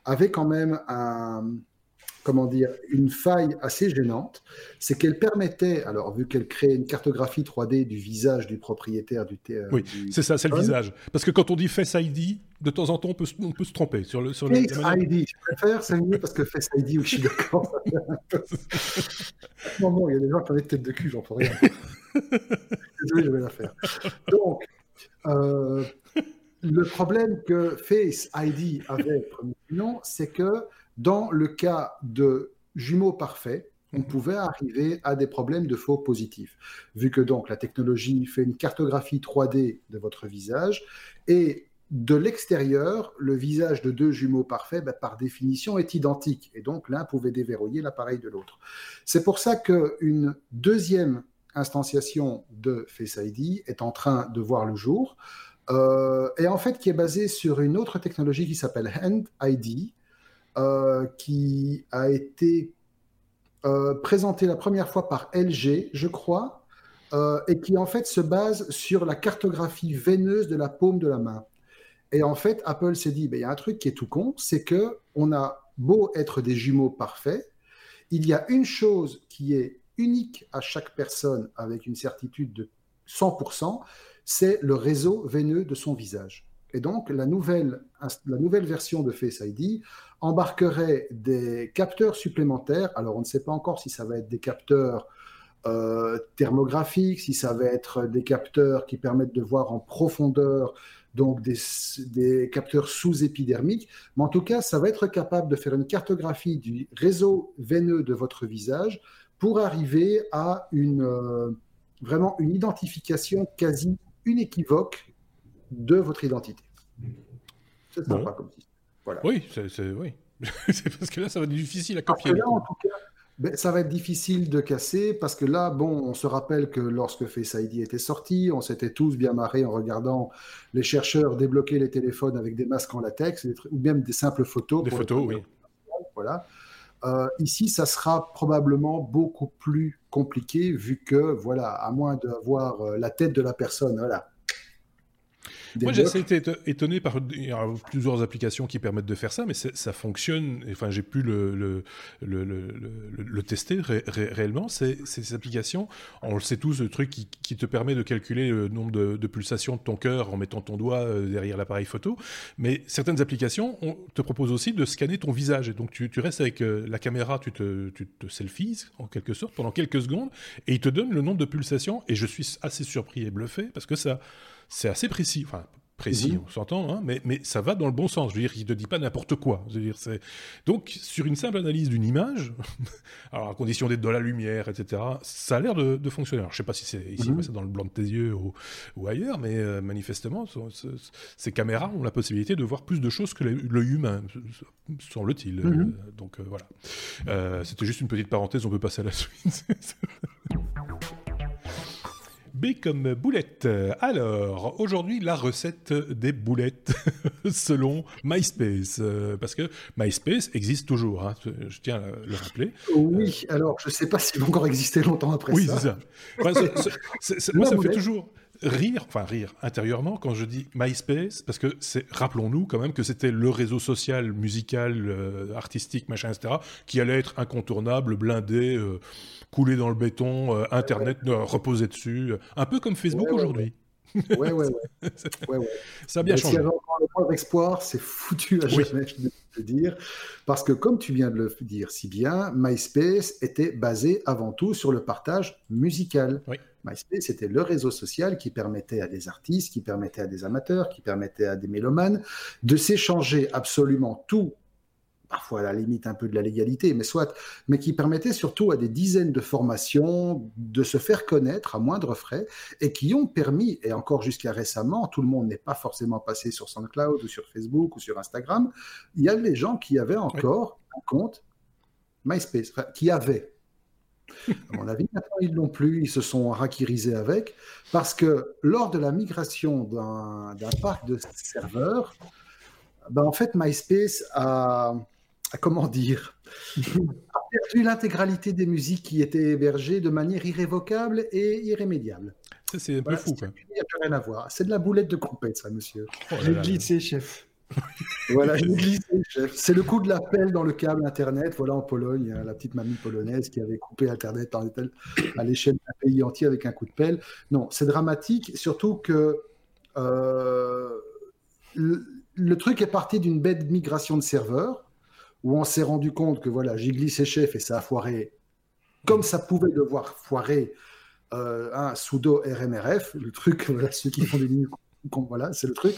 avait quand même un, comment dire, une faille assez gênante, c'est qu'elle permettait, alors vu qu'elle créait une cartographie 3D du visage du propriétaire du téléphone. Oui, c'est ça, c'est le visage. Parce que quand on dit Face ID, de temps en temps, on peut, on peut se tromper sur le. Sur Face ID, je préfère, c'est mieux parce que Face ID, oui, je suis d'accord. non, non, il y a des gens qui ont des têtes de cul, j'entends rien. Désolé, je vais la faire. Donc, euh, le problème que Face ID avait, non, c'est que dans le cas de jumeaux parfaits, on mhm. pouvait arriver à des problèmes de faux positifs, vu que donc la technologie fait une cartographie 3D de votre visage et de l'extérieur, le visage de deux jumeaux parfaits, ben, par définition, est identique. Et donc, l'un pouvait déverrouiller l'appareil de l'autre. C'est pour ça qu'une deuxième instantiation de Face ID est en train de voir le jour, euh, et en fait qui est basée sur une autre technologie qui s'appelle Hand ID, qui a été euh, présenté la première fois par LG, je crois, euh, et qui en fait se base sur la cartographie veineuse de la paume de la main. Et en fait, Apple s'est dit, ben, il y a un truc qui est tout con, c'est que on a beau être des jumeaux parfaits, il y a une chose qui est unique à chaque personne avec une certitude de 100%, c'est le réseau veineux de son visage. Et donc, la nouvelle, la nouvelle version de Face ID embarquerait des capteurs supplémentaires. Alors, on ne sait pas encore si ça va être des capteurs euh, thermographiques, si ça va être des capteurs qui permettent de voir en profondeur, donc des, capteurs sous-épidermiques. Mais en tout cas, ça va être capable de faire une cartographie du réseau veineux de votre visage pour arriver à une, euh, vraiment une identification quasi inéquivoque de votre identité. C'est sympa comme système. Voilà. Oui, c'est oui. parce que là, ça va être difficile à copier. Là, en tout cas, ben, ça va être difficile de casser parce que là, bon, on se rappelle que lorsque Face ID était sorti, on s'était tous bien marrés en regardant les chercheurs débloquer les téléphones avec des masques en latex ou même des simples photos. Des photos, oui. Voilà. Euh, ici, ça sera probablement beaucoup plus compliqué vu que, voilà, à moins d'avoir euh, la tête de la personne, voilà, Moi, j'ai été étonné par plusieurs applications qui permettent de faire ça, mais ça fonctionne. Enfin, j'ai pu le, le, le, le tester réellement. Ces, ces, applications, on le sait tous, le truc qui, qui, te permet de calculer le nombre de, de pulsations de ton cœur en mettant ton doigt euh, derrière l'appareil photo. Mais certaines applications on te proposent aussi de scanner ton visage. Et donc, tu, tu restes avec euh, la caméra, tu te, tu te selfies en quelque sorte pendant quelques secondes, et il te donne le nombre de pulsations. Et je suis assez surpris et bluffé parce que ça c'est assez précis. Enfin, précis, mhm. on s'entend, hein, mais, mais ça va dans le bon sens. Je veux dire, il ne te dit pas n'importe quoi. Je veux dire, c'est... Donc, sur une simple analyse d'une image, alors à condition d'être dans la lumière, etc., ça a l'air de, fonctionner. Alors, je ne sais pas si c'est ici, mhm. c'est dans le blanc de tes yeux ou, ailleurs, mais euh, manifestement, ces caméras ont la possibilité de voir plus de choses que l'œil humain, semble-t-il. Mhm. Euh, donc, euh, voilà. c'était juste une petite parenthèse, on peut passer à la suite. B comme boulette. Alors, aujourd'hui, la recette des boulettes selon MySpace. Euh, parce que MySpace existe toujours, hein, je tiens à le rappeler. Oui, alors je ne sais pas s'il va encore exister longtemps après oui, ça. Oui, c'est ça. moi, ça me fait toujours rire, enfin rire intérieurement quand je dis MySpace, parce que c'est, rappelons-nous quand même que c'était le réseau social, musical, euh, artistique, machin, etc., qui allait être incontournable, blindé, euh, coulé dans le béton, euh, Internet reposait dessus, un peu comme Facebook aujourd'hui. Ouais, ouais, ouais. Ça a bien changé. Encore le point d'espoir, c'est foutu à jamais, je de dire. Parce que, comme tu viens de le dire si bien, MySpace était basé avant tout sur le partage musical. MySpace était le réseau social qui permettait à des artistes, qui permettait à des amateurs, qui permettait à des mélomanes de s'échanger absolument tout parfois à la limite un peu de la légalité, mais soit, mais qui permettait surtout à des dizaines de formations de se faire connaître à moindre frais et qui ont permis, et encore jusqu'à récemment, tout le monde n'est pas forcément passé sur SoundCloud ou sur Facebook ou sur Instagram, il y a des gens qui avaient encore un compte MySpace, qui avaient. À mon avis, maintenant, ils l'ont plus, ils se sont raquirisés avec, parce que lors de la migration d'un parc de serveurs, ben en fait, MySpace a, comment dire, a perdu l'intégralité des musiques qui étaient hébergées de manière irrévocable et irrémédiable. C'est un peu fou. Il n'y a plus rien à voir. C'est de la boulette de compète, ça, monsieur. Oh J'ai glissé, chef. voilà. C'est le coup de l'appel dans le câble Internet. Voilà, en Pologne, la petite mamie polonaise qui avait coupé Internet à l'échelle d'un pays entier avec un coup de pelle. Non, c'est dramatique, surtout que euh, le truc est parti d'une bête migration de serveurs où on s'est rendu compte que voilà, j'ai glissé chef et ça a foiré comme ça pouvait devoir foirer euh, un sudo RMRF, le truc, voilà, ceux qui font des lignes, voilà, c'est le truc.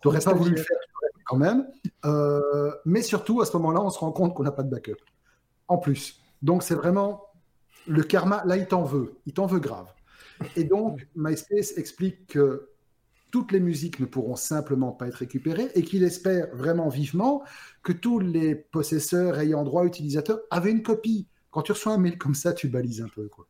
Tu n'aurais pas voulu le faire quand même. Euh, mais surtout, à ce moment-là, on se rend compte qu'on n'a pas de backup. En plus. Donc, c'est vraiment le karma, là, il t'en veut. Il t'en veut grave. Et donc, MySpace explique que toutes les musiques ne pourront simplement pas être récupérées et qu'il espère vraiment vivement que tous les possesseurs ayant droit utilisateurs avaient une copie. Quand tu reçois un mail comme ça, tu balises un peu. Quoi.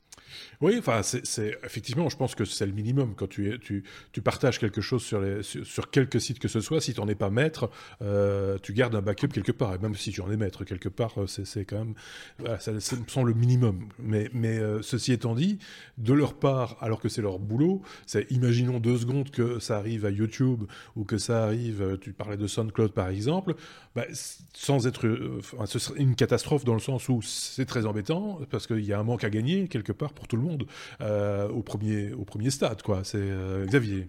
Oui, enfin, c'est effectivement, je pense que c'est le minimum quand tu, tu, partages quelque chose sur, les, sur, quelques sites que ce soit. Si tu n'en es pas maître, euh, tu gardes un backup quelque part. Et même si tu en es maître quelque part, euh, c'est quand même, voilà, ça, me semble le minimum. Mais, mais euh, ceci étant dit, de leur part, alors que c'est leur boulot, c'est imaginons deux secondes que ça arrive à YouTube ou que ça arrive, tu parlais de SoundCloud par exemple, bah, sans être, ce serait une catastrophe dans le sens où c'est très embêtant parce qu'il y a un manque à gagner quelque part pour tout le monde euh, au, premier, au premier stade, quoi. C'est euh, Xavier.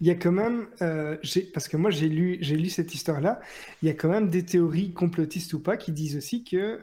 Il y a quand même, euh, parce que moi j'ai lu, lu cette histoire-là, il y a quand même des théories complotistes ou pas qui disent aussi que,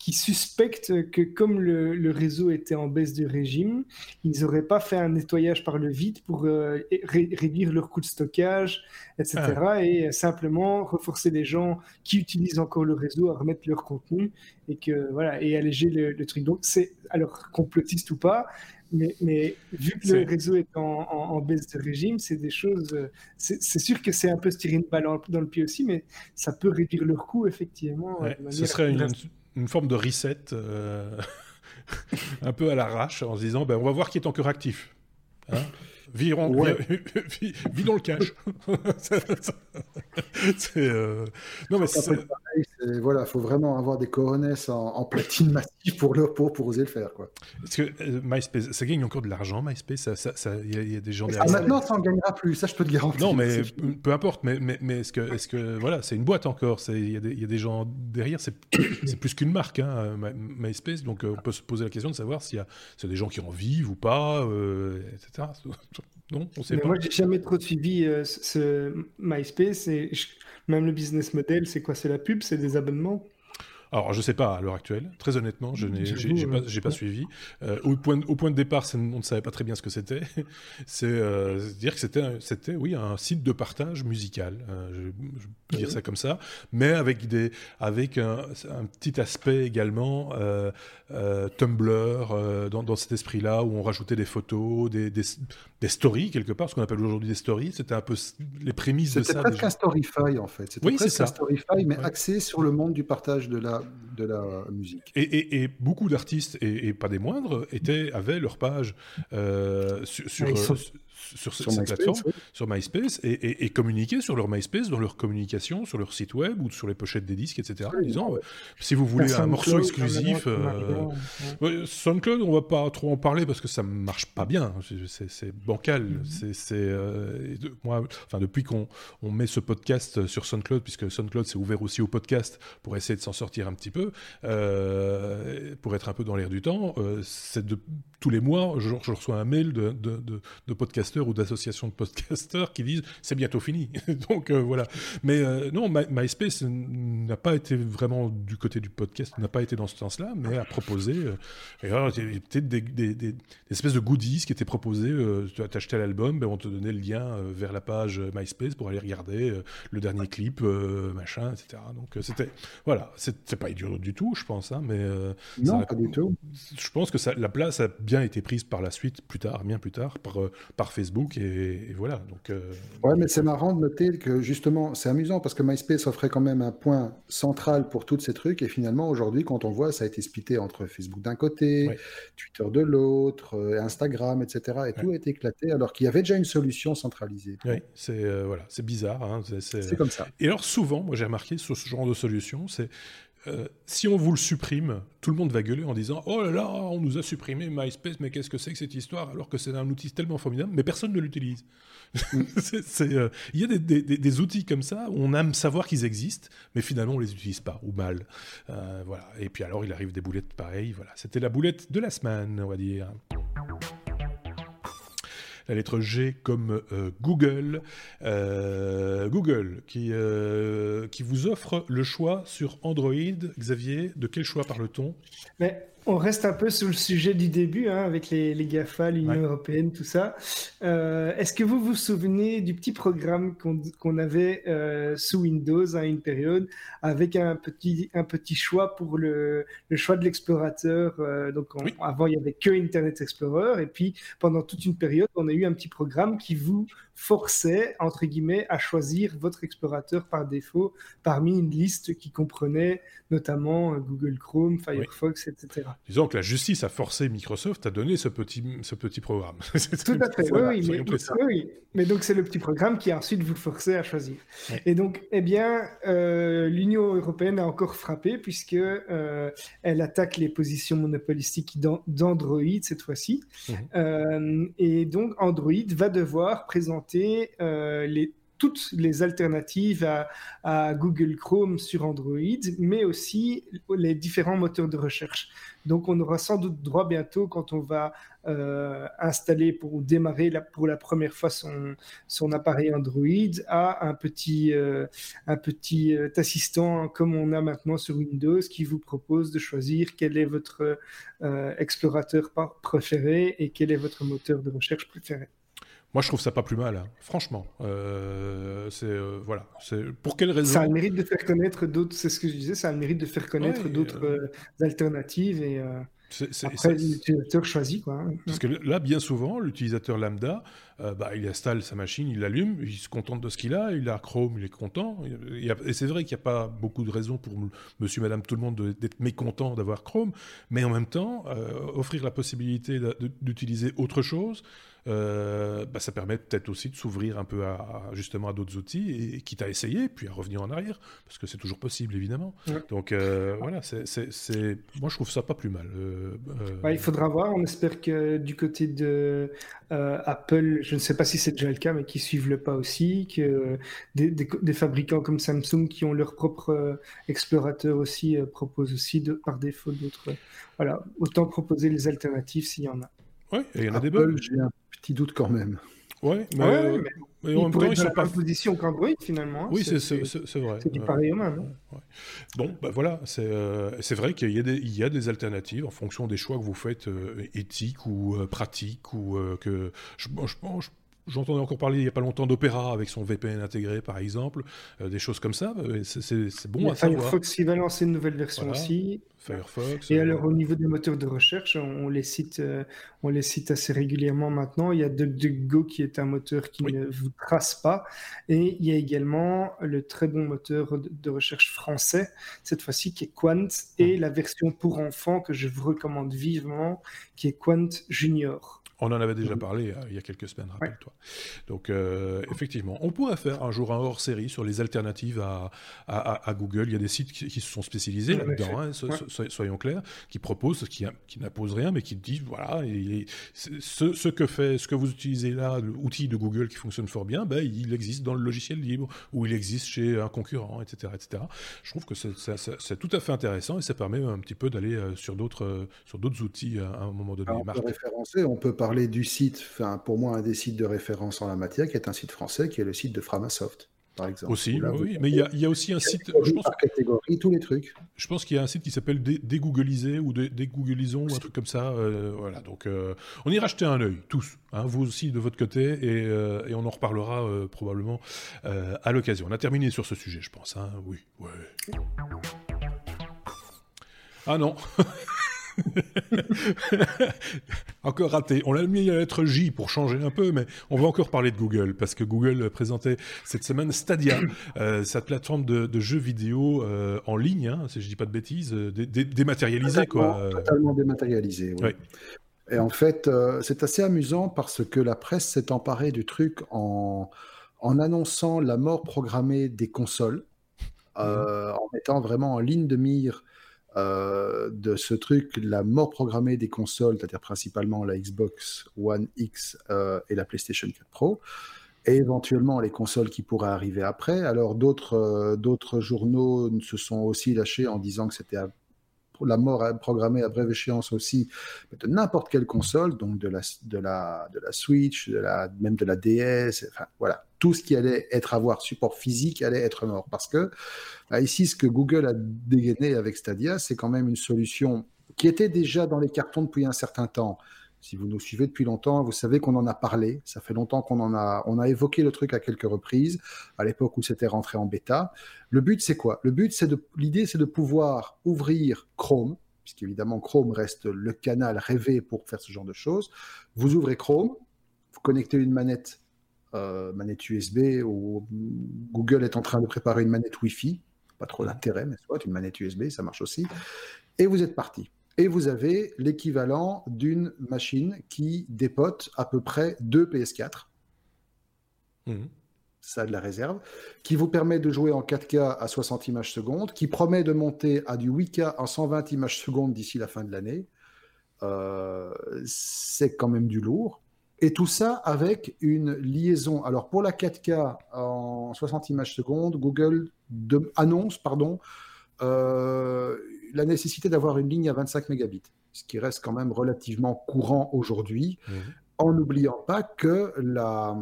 qui suspectent que comme le, le, réseau était en baisse de régime, ils n'auraient pas fait un nettoyage par le vide pour euh, réduire leur coût de stockage, etc. Ah. Et simplement reforcer les gens qui utilisent encore le réseau à remettre leur contenu et que voilà et alléger le, le truc. Donc c'est alors complotiste ou pas, mais, vu que le réseau est en, baisse de régime, c'est des choses. Euh, c'est sûr que c'est un peu se tirer une balle dans le pied aussi, mais ça peut réduire leur coût, effectivement. ce serait une, forme de reset, euh, un peu à l'arrache, en se disant ben, on va voir qui est encore actif. Hein Virons, ouais. le cash. c'est euh... non mais c'est voilà, faut vraiment avoir des cojones en, platine massive pour le pour, pour oser le faire, quoi. Est-ce que euh, MySpace, ça gagne encore de l'argent, MySpace Ça, ça, il y, a des gens derrière. Ah, maintenant, ça en gagnera plus. Ça, je peux te garantir. Non, mais peu importe. Mais, mais, mais est-ce que, est-ce que, voilà, c'est une boîte encore. Il y, y, a des gens derrière. C'est plus qu'une marque, hein, MySpace. Donc, euh, on peut se poser la question de savoir s'il y a, des gens qui en vivent ou pas, euh, etc. Non, on sait mais pas. Moi, j'ai jamais trop suivi ce MySpace et même le business model, c'est quoi? C'est la pub? C'est des abonnements? Alors, je sais pas à l'heure actuelle. Très honnêtement, je n'ai, j'ai, pas, suivi. Euh, au, point, au point de départ, on ne savait pas très bien ce que c'était. c'est euh, dire que c'était, c'était, oui, un site de partage musical. Euh, je, je, peux dire ça comme ça, mais avec des, avec un, un petit aspect également euh, euh, Tumblr dans, dans, cet esprit-là où on rajoutait des photos, des, des, des stories quelque part, ce qu'on appelle aujourd'hui des stories. C'était un peu les prémices de ça. C'était presque un Storyfy en fait. C'était oui, presque c'est ça. un Storyfy, mais axé sur le monde du partage de la de la musique. Et, et, et beaucoup d'artistes, et, et, pas des moindres, étaient, avaient leur page euh, sur, sur, euh, sur, sur cette plateforme, oui. sur MySpace, et, et, communiquer sur leur MySpace dans leur communication, sur leur site web ou sur les pochettes des disques, etc. en disant, ouais, si vous voulez un, un morceau exclusif, euh, ouais, SoundCloud, on va pas trop en parler parce que ça marche pas bien, c'est bancal. Mm -hmm. C'est euh, moi, enfin depuis qu'on on met ce podcast sur SoundCloud, puisque SoundCloud s'est ouvert aussi au podcast pour essayer de s'en sortir un petit peu, euh, pour être un peu dans l'air du temps, euh, c'est de tous les mois, je, je, reçois un mail de, de, de, de podcasteurs ou d'associations de podcasteurs qui disent c'est bientôt fini. Donc euh, voilà. Mais euh, non, My, MySpace n'a pas été vraiment du côté du podcast, n'a pas été dans ce sens-là, mais a proposé. Euh, et alors, il y avait peut-être des, des, des, des, espèces de goodies qui étaient proposés. Tu achetais l'album, ben, on te donnait le lien vers la page MySpace pour aller regarder le dernier clip, machin, etc. Donc c'était. Voilà, c'est pas idiot du tout, je pense, hein, mais. non, pas du tout. Je pense que ça, la place a bien été prise par la suite, plus tard, bien plus tard, par, par Facebook, et, et voilà. Donc, euh... Ouais, mais c'est marrant de noter que justement, c'est amusant parce que MySpace offrait quand même un point central pour tous ces trucs, et finalement, aujourd'hui, quand on voit, ça a été splitté entre Facebook d'un côté, ouais. Twitter de l'autre, euh, Instagram, etc., et ouais. tout a été éclaté, alors qu'il y avait déjà une solution centralisée. Oui, c'est euh, voilà, c'est bizarre. Hein, c'est comme ça. Et alors, souvent, moi j'ai remarqué sur ce genre de solution, c'est euh, si on vous le supprime, tout le monde va gueuler en disant Oh là là, on nous a supprimé MySpace, mais qu'est-ce que c'est que cette histoire Alors que c'est un outil tellement formidable, mais personne ne l'utilise. Il euh, y a des, des, des, outils comme ça, où on aime savoir qu'ils existent, mais finalement on les utilise pas, ou mal. Euh, voilà. Et puis alors il arrive des boulettes pareilles. Voilà. C'était la boulette de la semaine, on va dire la lettre G comme euh, Google. Euh, Google qui, euh, qui vous offre le choix sur Android. Xavier, de quel choix parle-t-on? On reste un peu sur le sujet du début, hein, avec les, les GAFA, l'Union ouais. européenne, tout ça. Euh, Est-ce que vous vous souvenez du petit programme qu'on qu avait euh, sous Windows à une période, avec un petit, un petit choix pour le, le choix de l'explorateur euh, Donc on, oui. avant, il y avait que Internet Explorer, et puis pendant toute une période, on a eu un petit programme qui vous forçait, entre guillemets, à choisir votre explorateur par défaut parmi une liste qui comprenait notamment Google Chrome, Firefox, oui. etc. Disons que la justice a forcé Microsoft à donner ce petit, ce petit programme. Tout à fait, voilà, oui, mais, oui, mais, donc c'est le petit programme qui a ensuite vous forcé à choisir. Oui. Et donc, eh bien, euh, l'Union européenne a encore frappé puisque euh, elle attaque les positions monopolistiques d'Android cette fois-ci. Mmh. Euh, et donc, Android va devoir présenter euh, toutes les alternatives à, Google Chrome sur Android, mais aussi les différents moteurs de recherche. Donc, on aura sans doute droit bientôt, quand on va euh, installer pour démarrer pour la première fois son, appareil Android, à un petit, euh, assistant comme on a maintenant sur Windows qui vous propose de choisir quel est votre explorateur préféré et quel est votre moteur de recherche préféré. Moi, je trouve ça pas plus mal, hein. franchement. Euh, c'est euh, voilà. C'est pour quelle raison Ça a le mérite de faire connaître d'autres. C'est ce que je disais. Ça a le mérite de faire connaître ouais, d'autres euh... alternatives et euh, c est, c est, après l'utilisateur choisit quoi. Parce que là, bien souvent, l'utilisateur lambda bah, il installe sa machine, il l'allume, il se contente de ce qu'il a, il a Chrome, il est content. et c'est vrai qu'il n'y a pas beaucoup de raisons pour monsieur, madame, tout le monde d'être mécontent d'avoir Chrome, mais en même temps, offrir la possibilité d'utiliser autre chose, euh, bah, ça permet peut-être aussi de s'ouvrir un peu à, justement à d'autres outils et, quitte à essayer puis à revenir en arrière parce que c'est toujours possible évidemment. Donc euh, voilà, c'est, moi je trouve ça pas plus mal. Euh, il faudra voir. On espère que du côté de Apple, je ne sais pas si c'est déjà le cas, mais qu'ils suivent le pas aussi, que des, des, fabricants comme Samsung qui ont leur propre explorateur aussi proposent aussi de, par défaut d'autres. Voilà, autant proposer les alternatives s'il y en a. Oui, il y en a des bonnes petit doute quand même. Ouais, mais, ouais, mais, en même temps, ils sont pas position qu'Android finalement. Hein. Oui, c'est vrai. C'est du pareil au même. Hein. Bon, bah voilà, c'est euh, vrai qu'il y, y, a des alternatives en fonction des choix que vous faites euh, éthiques ou euh, pratiques ou que je, je, je, J'entendais encore parler il n'y a pas longtemps d'Opéra avec son VPN intégré, par exemple, euh, des choses comme ça. Euh, c'est bon il à Firefox qui va lancer une nouvelle version aussi. Firefox. Et euh, alors, au niveau des moteurs de recherche, on, les cite, on les cite assez régulièrement maintenant. Il y a DuckDuckGo qui est un moteur qui ne vous trace pas. Et il y a également le très bon moteur de, recherche français, cette fois-ci, qui est Quant, et hum. la version pour enfants que je vous recommande vivement, qui est Quant Junior. On en avait déjà parlé euh, il y a quelques semaines, rappelle-toi. Donc, euh, effectivement, on pourrait faire un jour un hors-série sur les alternatives à, à, Google. Il y a des sites qui, se sont spécialisés là-dedans, hein, soyons clairs, qui proposent, qui, qui n'imposent rien, mais qui disent voilà, ce, ce, que fait, ce que vous utilisez là, l'outil de Google qui fonctionne fort bien, ben, il existe dans le logiciel libre ou il existe chez un concurrent, etc., etc. Je trouve que c'est tout à fait intéressant et ça permet un petit peu d'aller euh, sur d'autres sur d'autres outils à un moment donné. on peut référencer, on peut parler parler du site, enfin, pour moi, un des sites de référence en la matière, qui est un site français, qui est le site de Framasoft. Par exemple. Aussi, oui, mais il y, y, a aussi un site. Je pense, par catégorie, tous les trucs. Je pense qu'il y a un site qui s'appelle Dégooglisé ou Dégooglisons ou un truc comme ça. Euh, voilà, donc euh, on ira jeter un œil, tous, hein, vous aussi de votre côté, et, euh, et on en reparlera probablement à l'occasion. On a terminé sur ce sujet, je pense. Hein, oui, ouais. Ah non encore raté. On l'a mis à la lettre J pour changer un peu, mais on va encore parler de Google, parce que Google présentait cette semaine Stadia, euh, cette plateforme de, jeux vidéo euh, en ligne, hein, si je dis pas de bêtises, euh, dématérialisée. Totalement, quoi. totalement dématérialisée, oui. Et en fait, c'est assez amusant parce que la presse s'est emparée du truc en, en annonçant la mort programmée des consoles, mmh. en mettant vraiment en ligne de mire euh, de ce truc, la mort programmée des consoles, c'est-à-dire principalement la Xbox One X euh, et la PlayStation 4 Pro, et éventuellement les consoles qui pourraient arriver après. Alors d'autres euh, journaux se sont aussi lâchés en disant que c'était la mort programmée à brève échéance aussi de n'importe quelle console, donc de la, de la, de la Switch, de la, même de la DS, enfin voilà, tout ce qui allait être avoir support physique allait être mort. Parce que bah, ici, ce que Google a dégainé avec Stadia, c'est quand même une solution qui était déjà dans les cartons depuis un certain temps. Si vous nous suivez depuis longtemps, vous savez qu'on en a parlé. Ça fait longtemps qu'on en a, on a évoqué le truc à quelques reprises, à l'époque où c'était rentré en bêta. Le but, c'est quoi? Le but, c'est de, l'idée, c'est de pouvoir ouvrir Chrome, puisqu'évidemment Chrome reste le canal rêvé pour faire ce genre de choses. Vous ouvrez Chrome, vous connectez une manette, euh, manette USB, ou Google est en train de préparer une manette Wi-Fi. Pas trop d'intérêt, mais soit une manette USB, ça marche aussi. Et vous êtes parti et vous avez l'équivalent d'une machine qui dépote à peu près deux PS4. Mmh. Ça a de la réserve, qui vous permet de jouer en 4K à 60 images secondes, qui promet de monter à du 8K en 120 images secondes d'ici la fin de l'année. Euh, c'est quand même du lourd. Et tout ça avec une liaison. Alors pour la 4K en 60 images secondes, Google annonce pardon, euh, la nécessité d'avoir une ligne à 25 mégabits, ce qui reste quand même relativement courant aujourd'hui, mhm. en n'oubliant pas que la,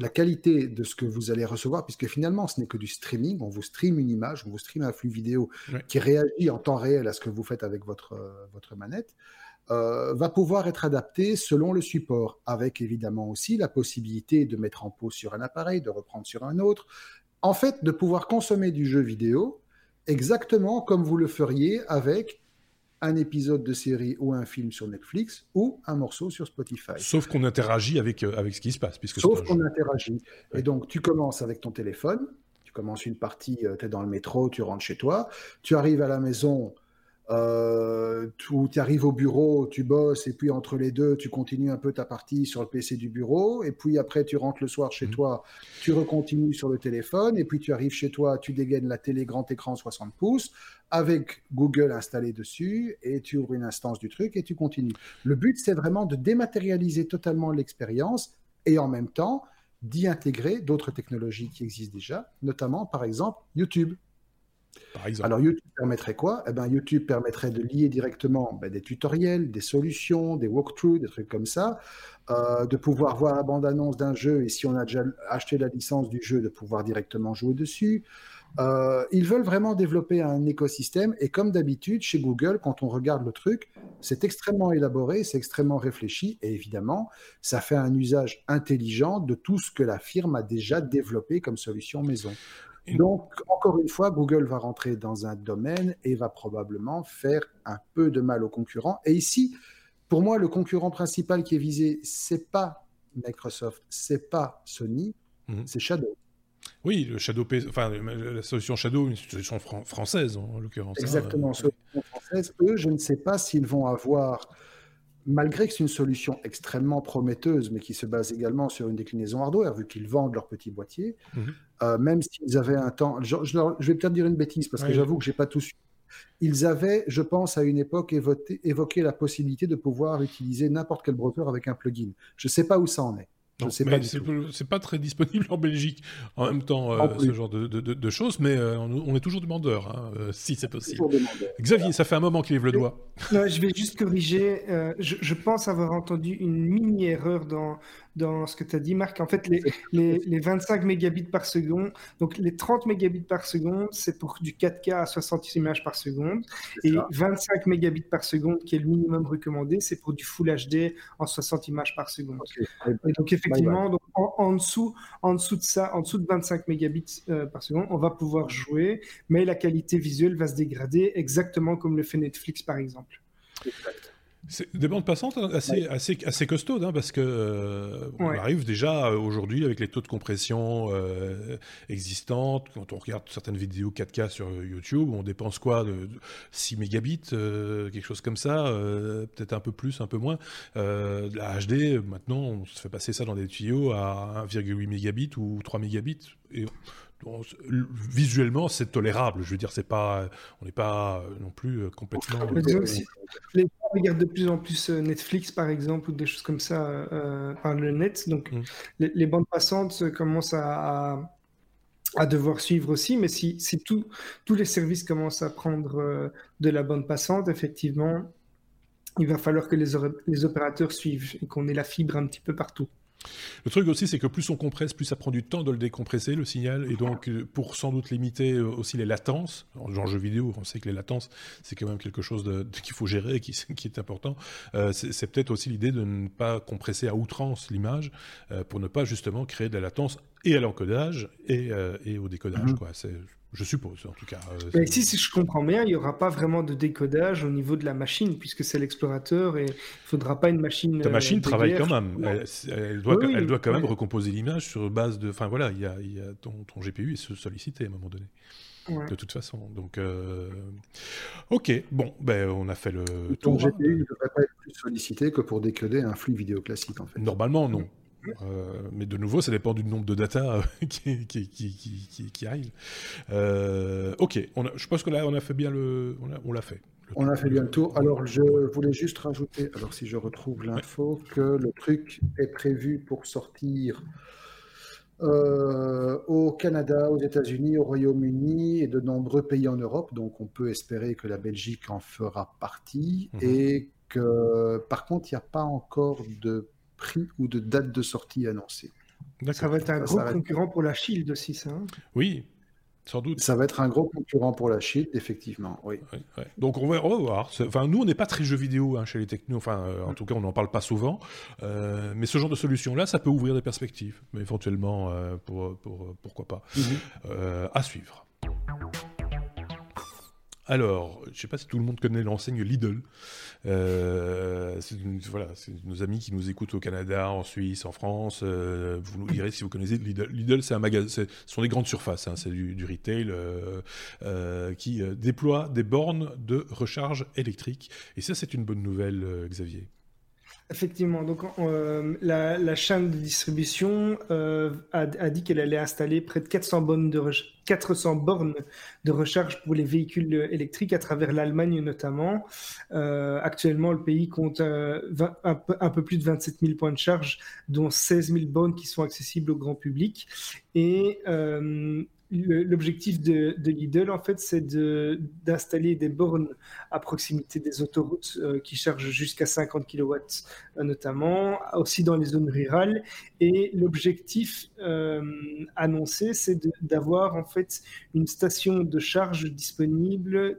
la qualité de ce que vous allez recevoir, puisque finalement ce n'est que du streaming, on vous stream une image, on vous stream un flux vidéo qui réagit en temps réel à ce que vous faites avec votre, votre manette, euh, va pouvoir être adapté selon le support, avec évidemment aussi la possibilité de mettre en pause sur un appareil, de reprendre sur un autre, en fait de pouvoir consommer du jeu vidéo exactement comme vous le feriez avec un épisode de série ou un film sur Netflix ou un morceau sur Spotify. Sauf qu'on interagit avec, euh, avec ce qui se passe. Puisque Sauf qu'on interagit. Et donc, tu commences avec ton téléphone, tu commences une partie, euh, tu es dans le métro, tu rentres chez toi, tu arrives à la maison, euh, tu arrives au bureau, tu bosses, et puis entre les deux, tu continues un peu ta partie sur le PC du bureau, et puis après, tu rentres le soir chez mhm. toi, tu recontinues sur le téléphone, et puis tu arrives chez toi, tu dégaines la télé grand écran 60 pouces, avec Google installé dessus, et tu ouvres une instance du truc, et tu continues. Le but, c'est vraiment de dématérialiser totalement l'expérience, et en même temps, d'y intégrer d'autres technologies qui existent déjà, notamment, par exemple, YouTube. Alors YouTube permettrait quoi? Eh ben, YouTube permettrait de lier directement ben, des tutoriels, des solutions, des walkthroughs, des trucs comme ça, euh, de pouvoir voir la bande-annonce d'un jeu et si on a déjà acheté la licence du jeu, de pouvoir directement jouer dessus. Euh, ils veulent vraiment développer un écosystème et comme d'habitude chez Google, quand on regarde le truc, c'est extrêmement élaboré, c'est extrêmement réfléchi et évidemment, ça fait un usage intelligent de tout ce que la firme a déjà développé comme solution maison. Donc, encore une fois, Google va rentrer dans un domaine et va probablement faire un peu de mal aux concurrents. Et ici, pour moi, le concurrent principal qui est visé, c'est pas Microsoft, c'est pas Sony, mhm. c'est Shadow. Oui, le Shadow, enfin la solution Shadow, une solution française en l'occurrence. Hein. Exactement, solution française. Eux, je ne sais pas s'ils vont avoir malgré que c'est une solution extrêmement prometteuse, mais qui se base également sur une déclinaison hardware, vu qu'ils vendent leurs petits boîtiers, mhm. euh, même s'ils avaient un temps, je, vais peut-être dire une bêtise, parce que j'avoue que j'ai pas tout su. Ils avaient, je pense, à une époque évoqué la possibilité de pouvoir utiliser n'importe quel browser avec un plugin. Je ne sais pas où ça en est. C'est pas très disponible en Belgique en même temps, euh, ce genre de, de, de, choses, mais euh, on, est toujours demandeur, hein, euh, si c'est possible. Xavier, ça fait un moment qu'il lève le doigt. je vais juste corriger. Je, je, pense avoir entendu une mini-erreur dans, dans ce que tu as dit, Marc. En fait, les, les, les, 25 mégabits par seconde, donc les 30 mégabits par seconde, c'est pour du 4K à 60 images par seconde. Et 25 mégabits par seconde, qui est le minimum recommandé, c'est pour du Full HD en 60 images par seconde. Et donc, effectivement, donc, en, dessous, en dessous de ça, en dessous de 25 mégabits euh, par seconde, on va pouvoir jouer, mais la qualité visuelle va se dégrader exactement comme le fait Netflix, par exemple. Exact. C'est des bandes passantes assez, assez, assez costaudes, hein, parce que euh, on arrive déjà euh, aujourd'hui avec les taux de compression euh, existantes. Quand on regarde certaines vidéos 4K sur YouTube, on dépense quoi de, 6 mégabits, quelque chose comme ça, peut-être un peu plus, un peu moins. la HD, maintenant, on se fait passer ça dans des tuyaux à 1,8 mégabits ou 3 mégabits. Et visuellement, c'est tolérable. Je veux dire, c'est pas, on n'est pas euh, non plus euh, complètement. les gens regardent de plus en plus euh, Netflix, par exemple, ou des choses comme ça par le net. Donc, mm. les, bandes passantes commencent à, à, devoir suivre aussi. Mais si, si tous les services commencent à prendre de la bande passante, effectivement, il va falloir que les, les opérateurs suivent et qu'on ait la fibre un petit peu partout. Le truc aussi, c'est que plus on compresse, plus ça prend du temps de le décompresser, le signal. Et donc, euh, pour sans doute limiter euh, aussi les latences, en jeu vidéo, on sait que les latences, c'est quand même quelque chose qu'il faut gérer et qui, qui est important. Euh, c'est peut-être aussi l'idée de ne pas compresser à outrance l'image pour ne pas justement créer de la latence et à l'encodage et, et, au décodage. Mmh. Quoi. Je suppose, en tout cas. Euh, ici, si je comprends bien, il n'y aura pas vraiment de décodage au niveau de la machine, puisque c'est l'explorateur et il ne faudra pas une machine. Ta machine euh, travaille quand même. Elle, doit, elle doit quand même recomposer l'image sur base de. Enfin voilà, il y a, y a ton, ton, GPU est sollicité à un moment donné. De toute façon. Donc, euh... ok, bon, ben, on a fait le ton GPU ne devrait pas être plus sollicité que pour décoder un flux vidéo classique, en fait. Normalement, non. Euh, mais de nouveau, ça dépend du nombre de data euh, qui, qui, qui, qui, arrive. Euh, ok, on je pense que là, on a fait bien le. On l'a fait. on a fait bien le tour. Alors, je voulais juste rajouter, alors si je retrouve l'info, que le truc est prévu pour sortir au Canada, aux États-Unis, au Royaume-Uni et de nombreux pays en Europe. Donc, on peut espérer que la Belgique en fera partie. Mhm. Et que, par contre, il n'y a pas encore de prix ou de date de sortie annoncée. Ça va être un gros concurrent pour la Shield aussi, ça. Hein oui, sans doute. Ça va être un gros concurrent pour la Shield, effectivement. Oui. Donc on va, voir. Enfin, nous, on n'est pas très jeux vidéo hein, chez les technos. Enfin, euh, en tout cas, on n'en parle pas souvent. Euh, mais ce genre de solution-là, ça peut ouvrir des perspectives. Mais éventuellement, euh, pour, pourquoi pas. Mhm. à suivre. Alors, je ne sais pas si tout le monde connaît l'enseigne Lidl. Euh, voilà, c'est nos amis qui nous écoutent au Canada, en Suisse, en France. Euh, vous nous direz si vous connaissez Lidl. Lidl, c'est un magasin, ce sont des grandes surfaces, hein, c'est du, du, retail euh, qui déploie des bornes de recharge électrique. Et ça, c'est une bonne nouvelle, Xavier. Effectivement, donc euh, la, chaîne de distribution euh, a, dit qu'elle allait installer près de 400 bornes, de 400 bornes de recharge pour les véhicules électriques à travers l'Allemagne notamment. Euh, actuellement, le pays compte un, peu, un, peu, plus de 27 000 points de charge, dont 16 000 bornes qui sont accessibles au grand public. Et L'objectif de, de, Lidl, en fait, c'est d'installer des bornes à proximité des autoroutes euh, qui chargent jusqu'à 50 kW, euh, notamment, aussi dans les zones rurales. Et l'objectif euh, annoncé, c'est d'avoir en fait une station de charge disponible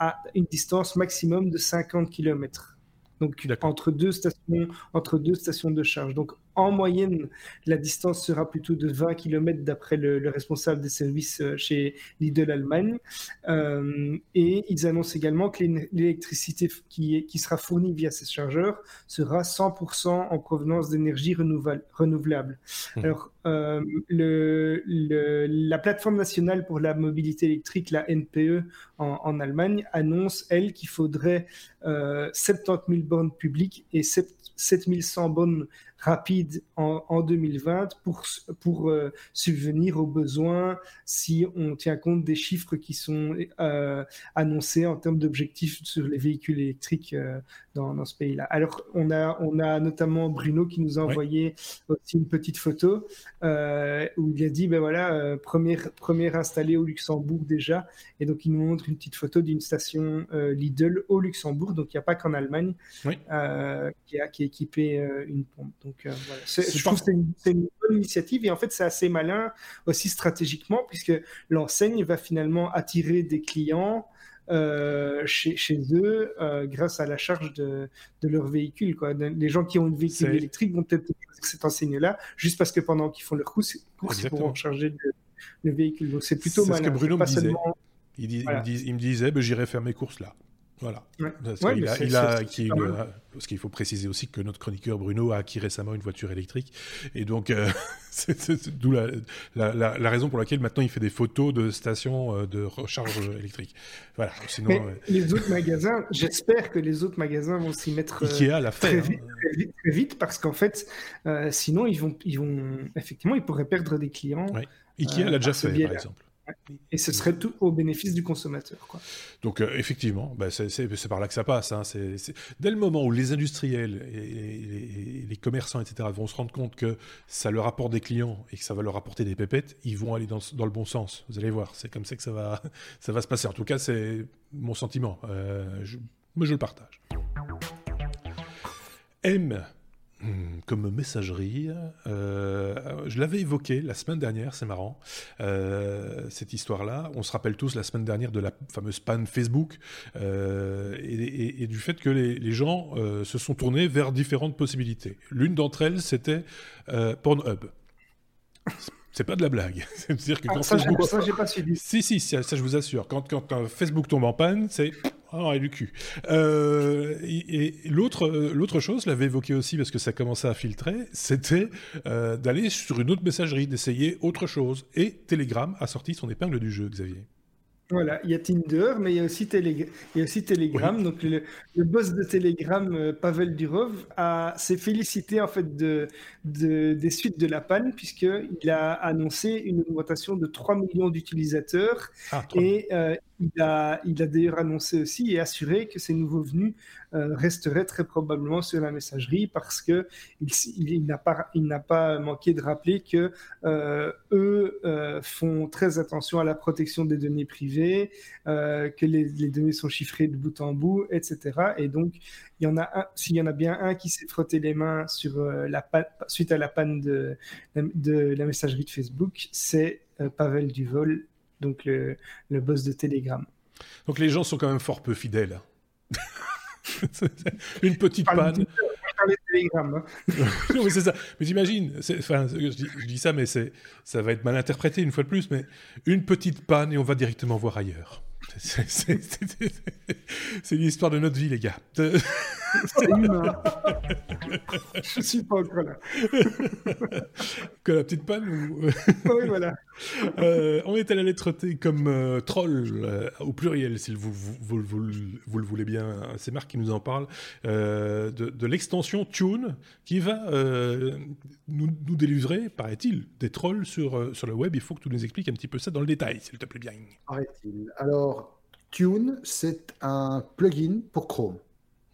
à une distance maximum de 50 km. Donc entre deux stations, entre deux stations de charge. Donc en moyenne, la distance sera plutôt de 20 km d'après le, responsable des services euh, chez Lidl Allemagne. Euh, et ils annoncent également que l'électricité qui, qui, sera fournie via ces chargeurs sera 100% en provenance d'énergie renouvelable. Mmh. Alors, euh, le, la plateforme nationale pour la mobilité électrique, la NPE en, Allemagne, annonce, elle, qu'il faudrait 70 000 bornes publiques et 7100 bornes rapide en, 2020 pour, pour euh, subvenir aux besoins si on tient compte des chiffres qui sont euh, annoncés en termes d'objectifs sur les véhicules électriques euh, dans, dans, ce pays-là. Alors, on a, on a notamment Bruno qui nous a envoyé aussi une petite photo où il a dit, ben voilà, première, première installée au Luxembourg déjà. Et donc, il nous montre une petite photo d'une station Lidl au Luxembourg. Donc, il n'y a pas qu'en Allemagne qui, a, qui est équipée une pompe. Donc euh, voilà. je trouve que c'est une, bonne initiative et en fait c'est assez malin aussi stratégiquement puisque l'enseigne va finalement attirer des clients euh, chez, chez, eux euh, grâce à la charge de, de leur véhicule. Quoi. Les gens qui ont une véhicule électrique vont peut-être cette enseigne-là juste parce que pendant qu'ils font leur course, course ils pourront charger le, véhicule. Donc c'est plutôt malin. ce que Bruno me disait. Il, il, me disait, ben, j'irai faire mes courses là. Voilà. Parce qu'il faut préciser aussi que notre chroniqueur Bruno a acquis récemment une voiture électrique. Et donc, euh, c'est d'où la, la, raison pour laquelle maintenant il fait des photos de stations euh, de recharge électrique. Voilà. Sinon, Les autres magasins, j'espère que les autres magasins vont s'y mettre Ikea l'a fait, hein. très, vite, très, vite, parce qu'en fait, euh, sinon, ils vont, ils vont, effectivement, ils pourraient perdre des clients. Ikea l'a déjà fait, par exemple. Et ce serait tout au bénéfice du consommateur. Quoi. Donc euh, effectivement, bah, c'est par là que ça passe. Hein. Dès le moment où les industriels et, les commerçants, etc., vont se rendre compte que ça leur apporte des clients et que ça va leur apporter des pépettes, ils vont aller dans, le bon sens. Vous allez voir, c'est comme ça que ça va, ça va se passer. En tout cas, c'est mon sentiment. Euh, mais je le partage. M comme messagerie. Euh, je l'avais évoqué la semaine dernière, c'est marrant, euh, cette histoire-là. On se rappelle tous la semaine dernière de la fameuse panne Facebook euh, et, du fait que les, gens se sont tournés vers différentes possibilités. L'une d'entre elles, c'était Pornhub. C'est pas de la blague. C'est-à-dire que ah, quand ça, Facebook... ça, j'ai pas suivi. Si, si, ça, je vous assure. Quand, quand Facebook tombe en panne, c'est ah, et du cul. Euh, et, l'autre, euh, l'autre chose, je l'avais évoqué aussi parce que ça commençait à filtrer, c'était euh, d'aller sur une autre messagerie, d'essayer autre chose. Et Telegram a sorti son épingle du jeu, Xavier. Voilà, il y a Tinder, mais il y a aussi, il y a aussi Telegram. Donc le, boss de Telegram, Pavel Durov, s'est félicité en fait de, de, des suites de la panne puisqu'il a annoncé une augmentation de 3 millions d'utilisateurs ah, et il a, il a d'ailleurs annoncé aussi et assuré que ces nouveaux venus euh, resteraient très probablement sur la messagerie parce que il, n'a pas, il n'a pas manqué de rappeler que euh, eux euh, font très attention à la protection des données privées, que les, données sont chiffrées de bout en bout, etc. Et donc, il y en a s'il y en a bien un qui s'est frotté les mains sur la suite à la panne de, de la messagerie de Facebook, c'est Pavel Duvol donc le, le boss de Telegram. Donc les gens sont quand même fort peu fidèles. Une petite panne. Telegram. oui, c'est ça. Mais j'imagine, enfin, je, dis, ça, mais ça va être mal interprété une fois de plus, mais une petite panne et on va directement voir ailleurs. C'est l'histoire de notre vie, les gars. C'est humain. Je suis pas encore là. que la petite panne ou... Oui, voilà. Euh, on est à la lettre T comme euh, troll, euh, au pluriel, si vous, le voulez bien. C'est Marc qui nous en parle. de, l'extension Tune qui va nous, délivrer, paraît-il, des trolls sur, sur le web. Il faut que tu nous expliques un petit peu ça dans le détail, s'il te plaît bien. Paraît-il. Alors, Tune, c'est un plugin pour Chrome.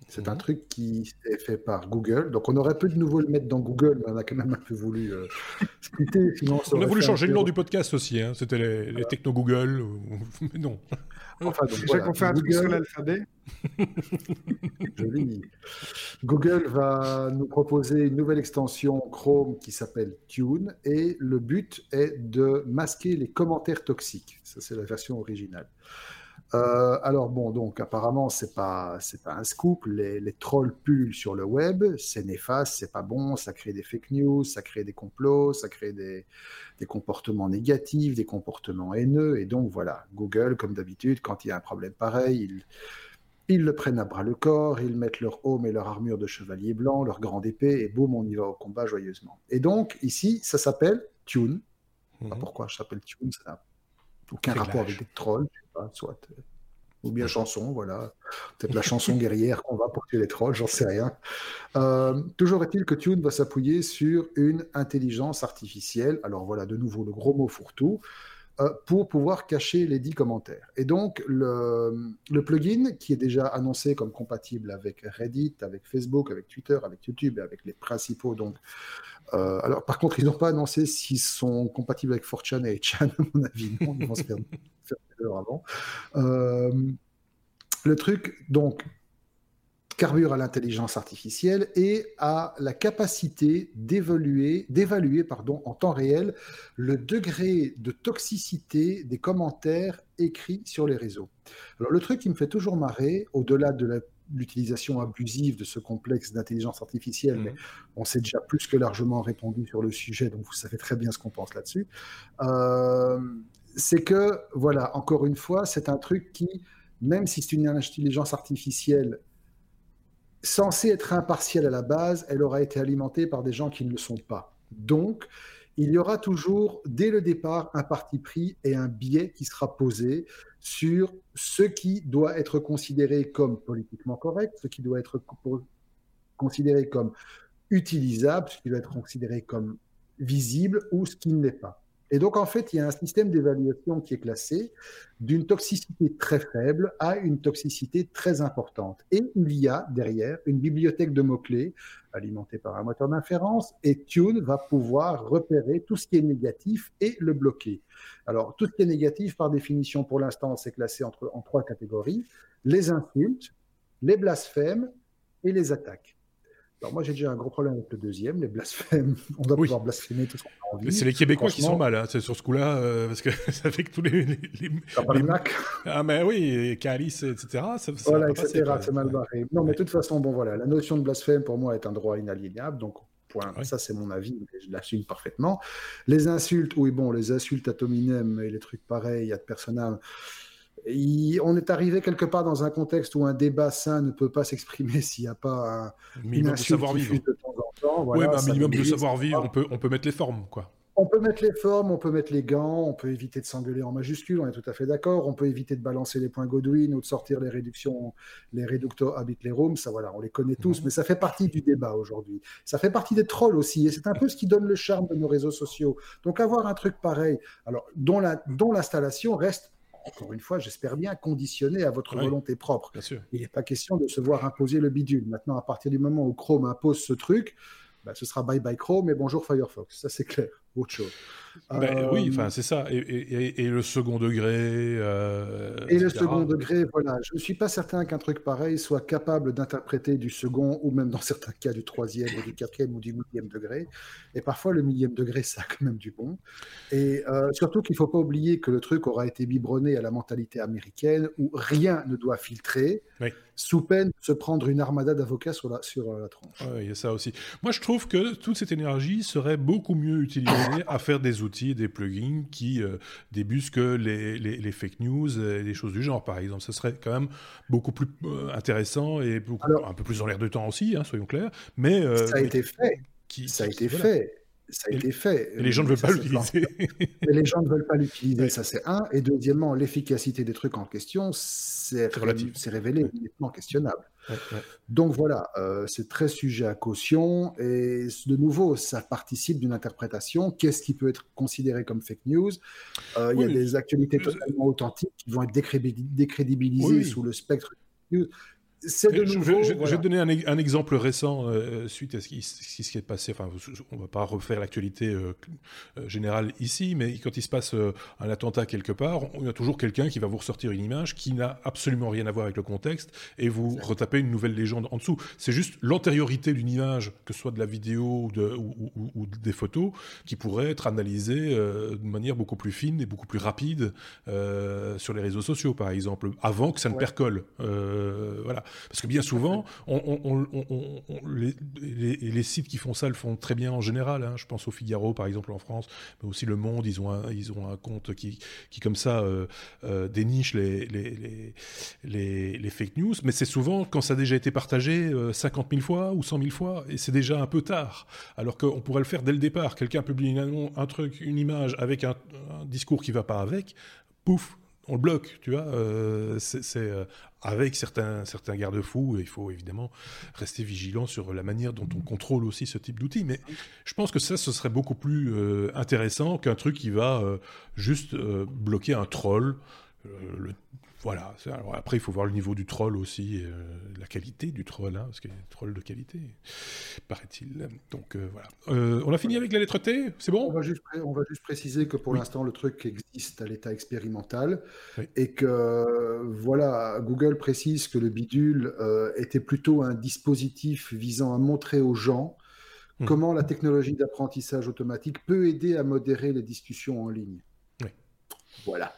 C'est un mhm. truc qui est fait par Google. Donc, on aurait pu de nouveau le mettre dans Google, mais on a quand même un peu voulu euh, on a voulu changer le nom du podcast aussi. Hein. C'était les, techno Google. Mais non. Enfin, donc, voilà, qu'on fait un truc sur l'alphabet. Google va nous proposer une nouvelle extension Chrome qui s'appelle Tune et le but est de masquer les commentaires toxiques. Ça, c'est la version originale. Euh, alors bon, donc apparemment c'est pas c'est pas un scoop. Les, les, trolls pullulent sur le web, c'est néfaste, c'est pas bon, ça crée des fake news, ça crée des complots, ça crée des, des comportements négatifs, des comportements haineux. Et donc voilà, Google, comme d'habitude, quand il y a un problème pareil, ils, ils le prennent à bras le corps, ils mettent leur home et leur armure de chevalier blanc, leur grande épée, et boum, on y va au combat joyeusement. Et donc ici, ça s'appelle Tune. Pas mhm. pourquoi je s'appelle Tune, ça n'a aucun rapport avec des trolls soit. Euh, ou bien chanson, voilà. Peut-être la chanson guerrière qu'on va pour tuer les trolls, j'en sais rien. Euh, toujours est-il que Tune va s'appuyer sur une intelligence artificielle. Alors voilà, de nouveau, le gros mot fourre-tout. Euh, pour pouvoir cacher les dix commentaires. Et donc, le, le, plugin, qui est déjà annoncé comme compatible avec Reddit, avec Facebook, avec Twitter, avec YouTube et avec les principaux donc, euh, alors, par contre, ils n'ont pas annoncé s'ils sont compatibles avec 4chan et 8chan, à mon avis. Non, ils vont se faire, faire avant. Euh, le truc, donc, carbure à l'intelligence artificielle et à la capacité d'évaluer, d'évaluer pardon, en temps réel le degré de toxicité des commentaires écrits sur les réseaux. Alors le truc qui me fait toujours marrer, au-delà de la l'utilisation abusive de ce complexe d'intelligence artificielle, mais mhm. on s'est déjà plus que largement répondu sur le sujet, donc vous savez très bien ce qu'on pense là-dessus. Euh, c'est que, voilà, encore une fois, c'est un truc qui, même si c'est une intelligence artificielle censée être impartielle à la base, elle aura été alimentée par des gens qui ne le sont pas. Donc, il y aura toujours, dès le départ, un parti pris et un biais qui sera posé sur ce qui doit être considéré comme politiquement correct, ce qui doit être considéré comme utilisable, ce qui doit être considéré comme visible ou ce qui ne l'est pas. Et donc, en fait, il y a un système d'évaluation qui est classé d'une toxicité très faible à une toxicité très importante. Et il y a derrière une bibliothèque de mots-clés alimentée par un moteur d'inférence et Tune va pouvoir repérer tout ce qui est négatif et le bloquer. Alors, tout ce qui est négatif, par définition, pour l'instant, c'est classé en trois catégories. Les insultes, les blasphèmes et les attaques. Alors moi j'ai déjà un gros problème avec le deuxième, les blasphèmes. On doit pouvoir blasphémer tout ce qu'on a envie. C'est les Québécois qui sont mal, hein, c'est sur ce coup-là, euh, parce que ça fait que tous les... les, les, Ah mais oui, Calice, etc. Ça, voilà, etc. C'est mal barré. Non mais de toute façon, bon voilà, la notion de blasphème pour moi est un droit inaliénable, donc point. Ça c'est mon avis, je l'assume parfaitement. Les insultes, oui bon, les insultes à Tominem et les trucs pareils, à de on est arrivé quelque part dans un contexte où un débat sain ne peut pas s'exprimer s'il n'y a pas un minimum de savoir-vivre. De temps en temps. un minimum de savoir-vivre, on peut, on peut mettre les formes, quoi. On peut mettre les formes, on peut mettre les gants, on peut éviter de s'engueuler en majuscule, on est tout à fait d'accord. On peut éviter de balancer les points Godwin ou de sortir les réductions, les reducto habitlerum, ça voilà, on les connaît tous, mhm. mais ça fait partie du débat aujourd'hui. Ça fait partie des trolls aussi, et c'est un peu ce qui donne le charme de nos réseaux sociaux. Donc avoir un truc pareil, alors dont l'installation reste encore une fois, j'espère bien, conditionné à votre volonté propre. Il n'est pas question de se voir imposer le bidule. Maintenant, à partir du moment où Chrome impose ce truc, bah, ce sera bye bye Chrome et bonjour Firefox. Ça, c'est clair. Autre chose. Ben, oui, euh, enfin c'est ça. Et, le second degré. Euh, et le second degré, voilà. Je ne suis pas certain qu'un truc pareil soit capable d'interpréter du second ou même dans certains cas du troisième ou du quatrième ou du millième degré. Et parfois le millième degré, ça a quand même du bon. Et euh, surtout qu'il ne faut pas oublier que le truc aura été biberonné à la mentalité américaine où rien ne doit filtrer. sous peine de se prendre une armada d'avocats sur la, sur la tronche. il y a ça aussi. Moi, je trouve que toute cette énergie serait beaucoup mieux utilisée à faire des outils, des plugins qui euh, débusquent les, les, fake news et des choses du genre, par exemple. Ce serait quand même beaucoup plus euh, intéressant et un peu plus en l'air de temps aussi, hein, soyons clairs. Mais ça a été fait. Qui, ça a été fait ça a été fait. Et les gens ne veulent pas l'utiliser. les gens ne veulent pas l'utiliser, ça c'est un. Et deuxièmement, l'efficacité des trucs en question, c'est révélé immédiatement questionnable. Donc voilà, euh, c'est très sujet à caution. Et de nouveau, ça participe d'une interprétation. Qu'est-ce qui peut être considéré comme fake news? Euh, Il y a des actualités totalement authentiques qui vont être décrédibilisées sous le spectre je, vais te donner un, exemple récent euh, suite à ce qui, ce qui, est passé. Enfin, on va pas refaire l'actualité euh, euh, générale ici, mais quand il se passe un attentat quelque part, il y a toujours quelqu'un qui va vous ressortir une image qui n'a absolument rien à voir avec le contexte et vous retaper une nouvelle légende en dessous. C'est juste l'antériorité d'une image, que ce soit de la vidéo ou, de, ou, des photos, qui pourrait être analysée de manière beaucoup plus fine et beaucoup plus rapide sur les réseaux sociaux, par exemple, avant que ça ne percole. voilà. Parce que bien souvent, les, sites qui font ça le font très bien en général. Hein. Je pense au Figaro, par exemple, en France, mais aussi Le Monde, ils ont un, ils ont un compte qui, qui comme ça, euh, euh, déniche les, les, fake news. Mais c'est souvent quand ça a déjà été partagé 50 euh, 000 fois ou 100 000 fois, et c'est déjà un peu tard. Alors qu'on pourrait le faire dès le départ. Quelqu'un publie un truc, une image avec un, un discours qui va pas avec, pouf, on le bloque, tu vois. c'est avec certains, certains garde-fous. Il faut évidemment rester vigilant sur la manière dont on contrôle aussi ce type d'outils. Mais je pense que ça, ce serait beaucoup plus euh, intéressant qu'un truc qui va euh, juste euh, bloquer un troll. Voilà. Alors après, il faut voir le niveau du troll aussi, euh, la qualité du troll, hein, parce qu'il y a des trolls de qualité, paraît-il. Donc euh, voilà. Euh, on a fini avec la lettre T, c'est bon? On va, juste, on va juste préciser que pour l'instant, le truc existe à l'état expérimental et que voilà, Google précise que le bidule était plutôt un dispositif visant à montrer aux gens hmm. comment la technologie d'apprentissage automatique peut aider à modérer les discussions en ligne. Oui. Voilà.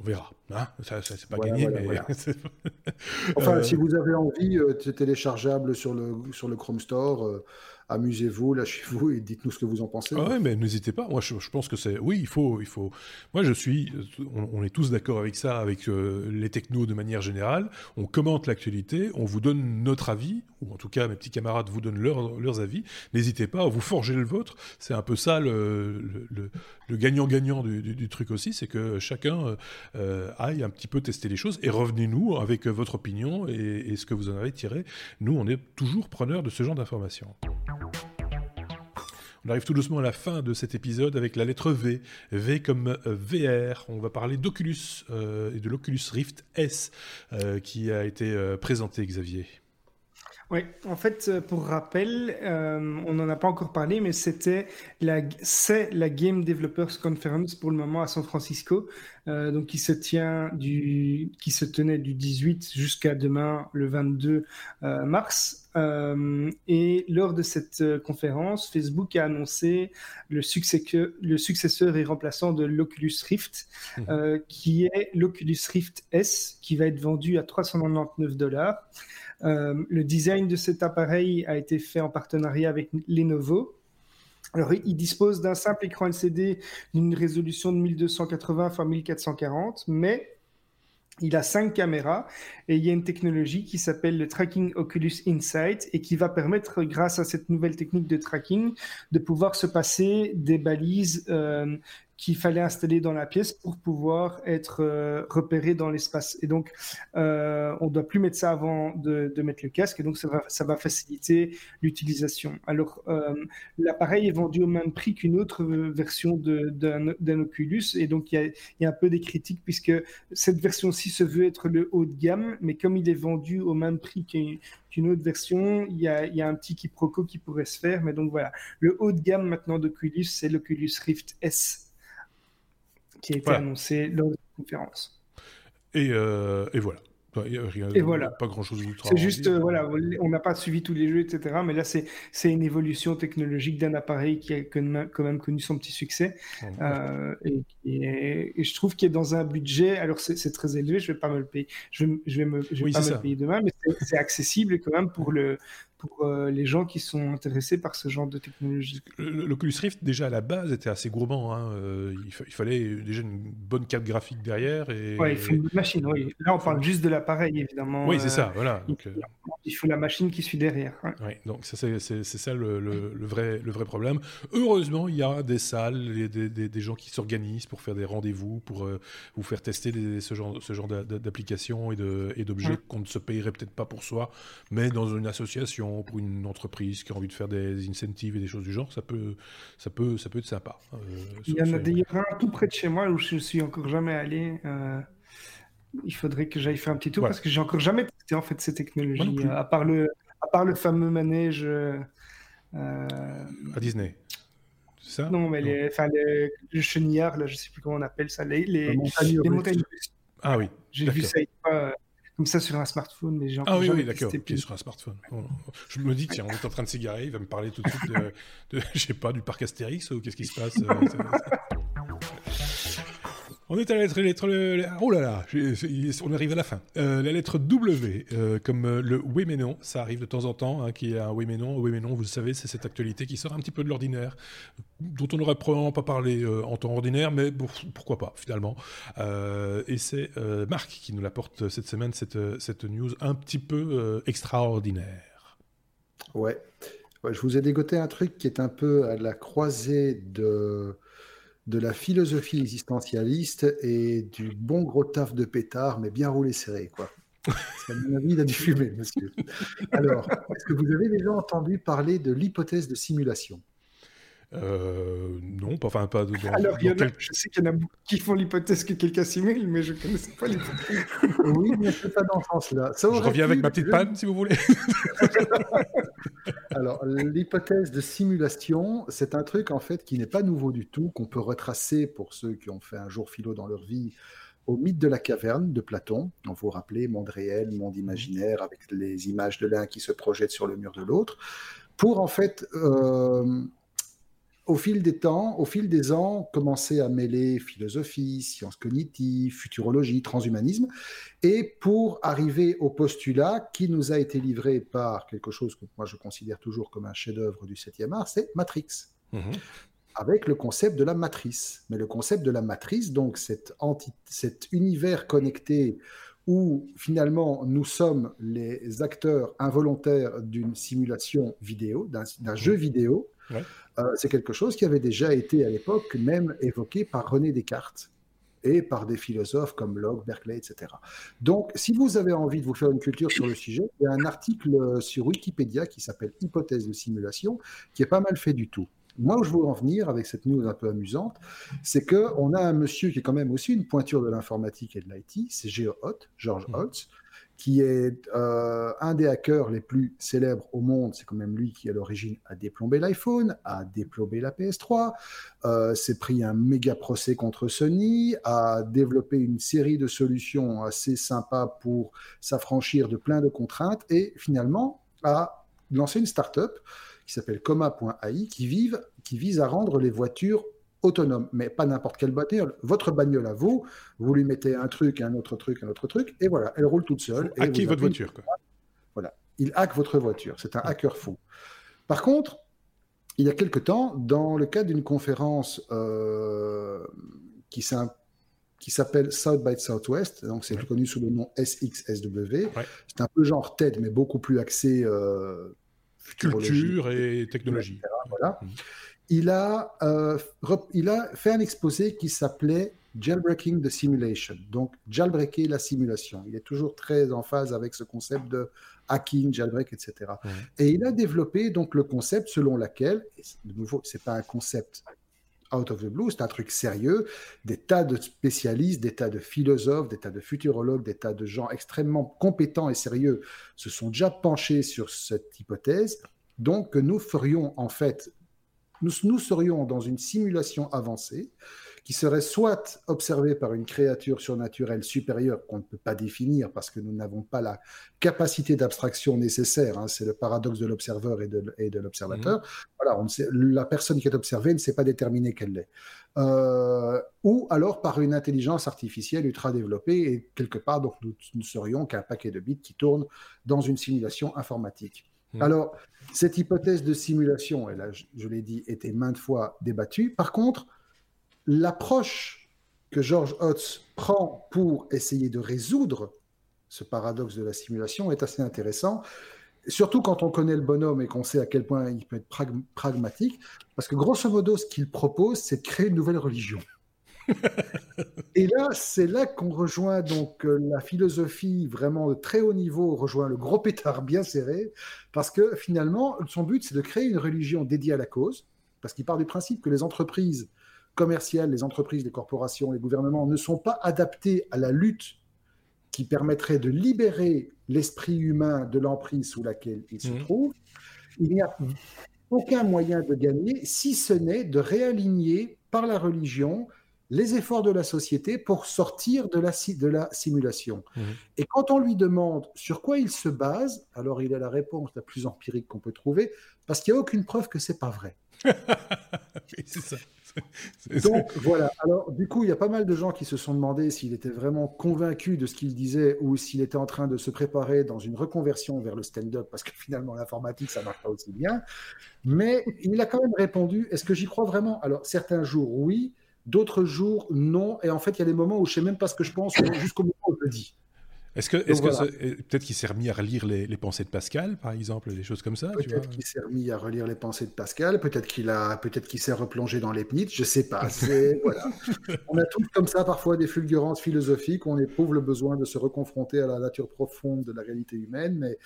On verra. Hein ça, c'est pas gagné. mais... enfin, si vous avez envie, euh, c'est téléchargeable sur le, sur le Chrome Store. Euh, amusez-vous, lâchez-vous et dites-nous ce que vous en pensez. Ah mais n'hésitez pas. Moi, je, pense que c'est. Oui, il faut, il faut. Moi, je suis. On, est tous d'accord avec ça, avec euh, les technos de manière générale. On commente l'actualité, on vous donne notre avis, ou en tout cas, mes petits camarades vous donnent leurs avis. N'hésitez pas vous forger le vôtre. C'est un peu ça le gagnant-gagnant du, truc aussi, c'est que chacun euh, aille un petit peu tester les choses et revenez-nous avec votre opinion et, et ce que vous en avez tiré. Nous, on est toujours preneurs de ce genre d'informations. On arrive tout doucement à la fin de cet épisode avec la lettre V. V comme euh, VR. On va parler d'Oculus euh, et de l'Oculus Rift S euh, qui a été présenté, Xavier. Oui, en fait, pour rappel, on n'en a pas encore parlé, mais c'était la, c'est la Game Developers Conference pour le moment à San Francisco, donc qui se tient qui se tenait du 18 jusqu'à demain, le 22 mars. Euh, et lors de cette euh, conférence, Facebook a annoncé le, le successeur et remplaçant de l'Oculus Rift, mhm. euh, qui est l'Oculus Rift S, qui va être vendu à 399 dollars. le design de cet appareil a été fait en partenariat avec Lenovo. Alors, il dispose d'un simple écran LCD d'une résolution de 1280 x 1440, mais il a cinq caméras et il y a une technologie qui s'appelle le Tracking Oculus Insight et qui va permettre, grâce à cette nouvelle technique de tracking, de pouvoir se passer des balises euh, qu'il fallait installer dans la pièce pour pouvoir être euh, repéré dans l'espace. Et donc, euh, on ne doit plus mettre ça avant de, mettre le casque, et donc ça va, ça va faciliter l'utilisation. Alors, euh, l'appareil est vendu au même prix qu'une autre version d'un Oculus, et donc il y, a, un peu des critiques, puisque cette version-ci se veut être le haut de gamme, mais comme il est vendu au même prix qu'une autre version, il y, a, il y, a, un petit quiproquo qui pourrait se faire. Mais donc voilà, le haut de gamme maintenant d'Oculus, c'est l'Oculus Rift S qui a été annoncé lors de la conférence. Et, euh, et voilà. Rien, et voilà. Pas grand chose C'est juste, euh, voilà, on n'a pas suivi tous les jeux, etc. Mais là, c'est une évolution technologique d'un appareil qui a quand même connu son petit succès. Euh, et, et, je trouve qu'il est dans un budget, alors c'est très élevé, je vais pas me le payer, je vais, je vais, me, je vais pas me le payer demain, mais c'est accessible quand même pour le, pour euh, les gens qui sont intéressés par ce genre de technologie. L'Oculus Rift, déjà à la base, était assez gourmand. Hein. Euh, il, fallait déjà une bonne carte graphique derrière. Et... Oui, il faut une machine, oui. Là, on parle juste de l'appareil, évidemment. Oui, c'est ça, voilà. Donc, il faut la machine qui suit derrière. Oui, donc c'est ça le, le, vrai, le vrai problème. Heureusement, il y a des salles, des, des, des gens qui s'organisent pour faire des rendez-vous, pour vous faire tester ce genre, ce genre d'applications et d'objets qu'on ne se payerait peut-être pas pour soi, mais dans une association, pour une entreprise qui a envie de faire des incentives et des choses du genre, ça peut, ça peut, ça peut être sympa. Euh, il y en a d'ailleurs un tout près de chez moi où je suis encore jamais allé. Euh, il faudrait que j'aille faire un petit tour parce que j'ai encore jamais testé en fait ces technologies, euh, à part le, à part le fameux manège. à Disney. Ça? Non, mais Les, le chenillard, là, je sais plus comment on appelle ça, les, les, montagnes, Ah oui. J'ai vu ça comme ça sur un smartphone, mais j'ai Ah oui, oui d'accord, sur un smartphone. Je me dis, tiens, on est en train de s'égarer, il va me parler tout de suite de, de je sais pas, du parc Astérix ou qu'est-ce qui se passe euh, On est à la lettre, lettre oh là là, on arrive à la fin. Euh, la lettre W, euh, comme euh, le oui mais non, ça arrive de temps en temps, hein, qui est un oui mais non. Oui mais non, vous le savez, c'est cette actualité qui sort un petit peu de l'ordinaire, dont on n'aurait probablement pas parlé en temps ordinaire, mais pourquoi pas finalement. et c'est Marc qui nous l'apporte cette semaine, cette, cette news un petit peu extraordinaire. Ouais. ouais. Je vous ai dégoté un truc qui est un peu à la croisée de de la philosophie existentialiste et du bon gros taf de pétard, mais bien roulé serré, quoi. Qu'à mon avis, monsieur. Alors, est-ce que vous avez déjà entendu parler de l'hypothèse de simulation? Euh, non, pas, enfin, pas de. Alors, je sais qu'il y en a beaucoup qui font l'hypothèse que quelqu'un simule, mais je ne connaissais pas l'hypothèse. oui, mais c'est pas dans ce sens-là. Je reviens avec ma petite panne, si vous voulez. Alors, l'hypothèse de simulation, c'est un truc, en fait, qui n'est pas nouveau du tout, qu'on peut retracer pour ceux qui ont fait un jour philo dans leur vie au mythe de la caverne de Platon. On vous rappelez, monde réel, monde imaginaire, avec les images de l'un qui se projettent sur le mur de l'autre, pour en fait euh, au fil des temps, au fil des ans, commencer à mêler philosophie, sciences cognitives, futurologie, transhumanisme, et pour arriver au postulat qui nous a été livré par quelque chose que moi je considère toujours comme un chef-d'œuvre du 7e art, c'est Matrix. Mhm. Avec le concept de la matrice. Mais le concept de la matrice, donc cet, cet univers connecté où finalement nous sommes les acteurs involontaires d'une simulation vidéo, d'un jeu vidéo, euh, c'est quelque chose qui avait déjà été à l'époque même évoqué par René Descartes et par des philosophes comme Locke, Berkeley, etc. Donc, si vous avez envie de vous faire une culture sur le sujet, il y a un article sur Wikipédia qui s'appelle Hypothèse de simulation, qui est pas mal fait du tout. Moi, où je veux en venir avec cette news un peu amusante, c'est qu'on a un monsieur qui est quand même aussi une pointure de l'informatique et de l'IT, c'est Geo George mmh. Hotz, qui est euh, un des hackers les plus célèbres au monde. C'est quand même lui qui, à l'origine, a déplombé l'iPhone, a déplombé la PS3, euh, s'est pris un méga procès contre Sony, a développé une série de solutions assez sympas pour s'affranchir de plein de contraintes et finalement a lancé une start-up qui s'appelle Coma.ai qui, qui vise à rendre les voitures autonome, mais pas n'importe quelle bagnole. Votre bagnole à vous, vous lui mettez un truc, un autre truc, un autre truc, et voilà, elle roule toute seule. Hackez votre voiture. Voilà, il hack votre voiture. C'est un hacker fou. Par contre, il y a quelque temps, dans le cadre d'une conférence euh, qui s'appelle South by Southwest, donc c'est connu sous le nom SXSW. C'est un peu genre TED, mais beaucoup plus axé euh, culture et technologie. Voilà. Mmh il a, euh, il a fait un exposé qui s'appelait Jailbreaking the Simulation, donc jailbreaker la simulation. Il est toujours très en phase avec ce concept de hacking, jailbreak, etc. Et il a développé donc le concept selon lequel, de nouveau, c'est pas un concept out of the blue, c'est un truc sérieux. Des tas de spécialistes, des tas de philosophes, des tas de futurologues, des tas de gens extrêmement compétents et sérieux se sont déjà penchés sur cette hypothèse. Donc, que nous ferions en fait nous, serions dans une simulation avancée qui serait soit observée par une créature surnaturelle supérieure qu'on ne peut pas définir parce que nous n'avons pas la capacité d'abstraction nécessaire. Hein. c'est le paradoxe de l'observeur et de, l'observateur. Mmh. Voilà, on sait, la personne qui est observée ne sait pas déterminer qu'elle l'est. Euh, ou alors par une intelligence artificielle ultra développée et quelque part, donc nous, nous serions qu'un paquet de bits qui tournent dans une simulation informatique. Mmh. Alors, cette hypothèse de simulation, et là, je, l'ai dit, était maintes fois débattue. Par contre, l'approche que George Hotz prend pour essayer de résoudre ce paradoxe de la simulation est assez intéressant. Surtout quand on connaît le bonhomme et qu'on sait à quel point il peut être pragmatique, parce que grosso modo, ce qu'il propose, c'est de créer une nouvelle religion. et là, c'est là qu'on rejoint donc euh, la philosophie vraiment de très haut niveau, rejoint le gros pétard bien serré, parce que finalement, son but, c'est de créer une religion dédiée à la cause, parce qu'il part du principe que les entreprises commerciales, les entreprises, les corporations, les gouvernements ne sont pas adaptés à la lutte qui permettrait de libérer l'esprit humain de l'emprise sous laquelle il se mmh. trouve. Il n'y a aucun moyen de gagner si ce n'est de réaligner par la religion les efforts de la société pour sortir de la, de la simulation. Mmh. Et quand on lui demande sur quoi il se base, alors il a la réponse la plus empirique qu'on peut trouver, parce qu'il n'y a aucune preuve que c'est pas vrai. ça. Donc voilà, alors du coup, il y a pas mal de gens qui se sont demandé s'il était vraiment convaincu de ce qu'il disait ou s'il était en train de se préparer dans une reconversion vers le stand-up, parce que finalement l'informatique, ça marche pas aussi bien. Mais il a quand même répondu, est-ce que j'y crois vraiment? Alors certains jours, oui, D'autres jours, non. Et en fait, il y a des moments où je sais même pas ce que je pense jusqu'au moment où je le dis. Est-ce que, est que peut-être qu'il s'est remis à relire les, pensées de Pascal, par exemple, des choses comme ça Peut-être qu'il s'est remis à relire les pensées de Pascal. Peut-être qu'il a, peut-être qu'il s'est replongé dans les pnits. Je sais pas. voilà. On a tous comme ça parfois des fulgurances philosophiques. On éprouve le besoin de se reconfronter à la nature profonde de la réalité humaine. Mais,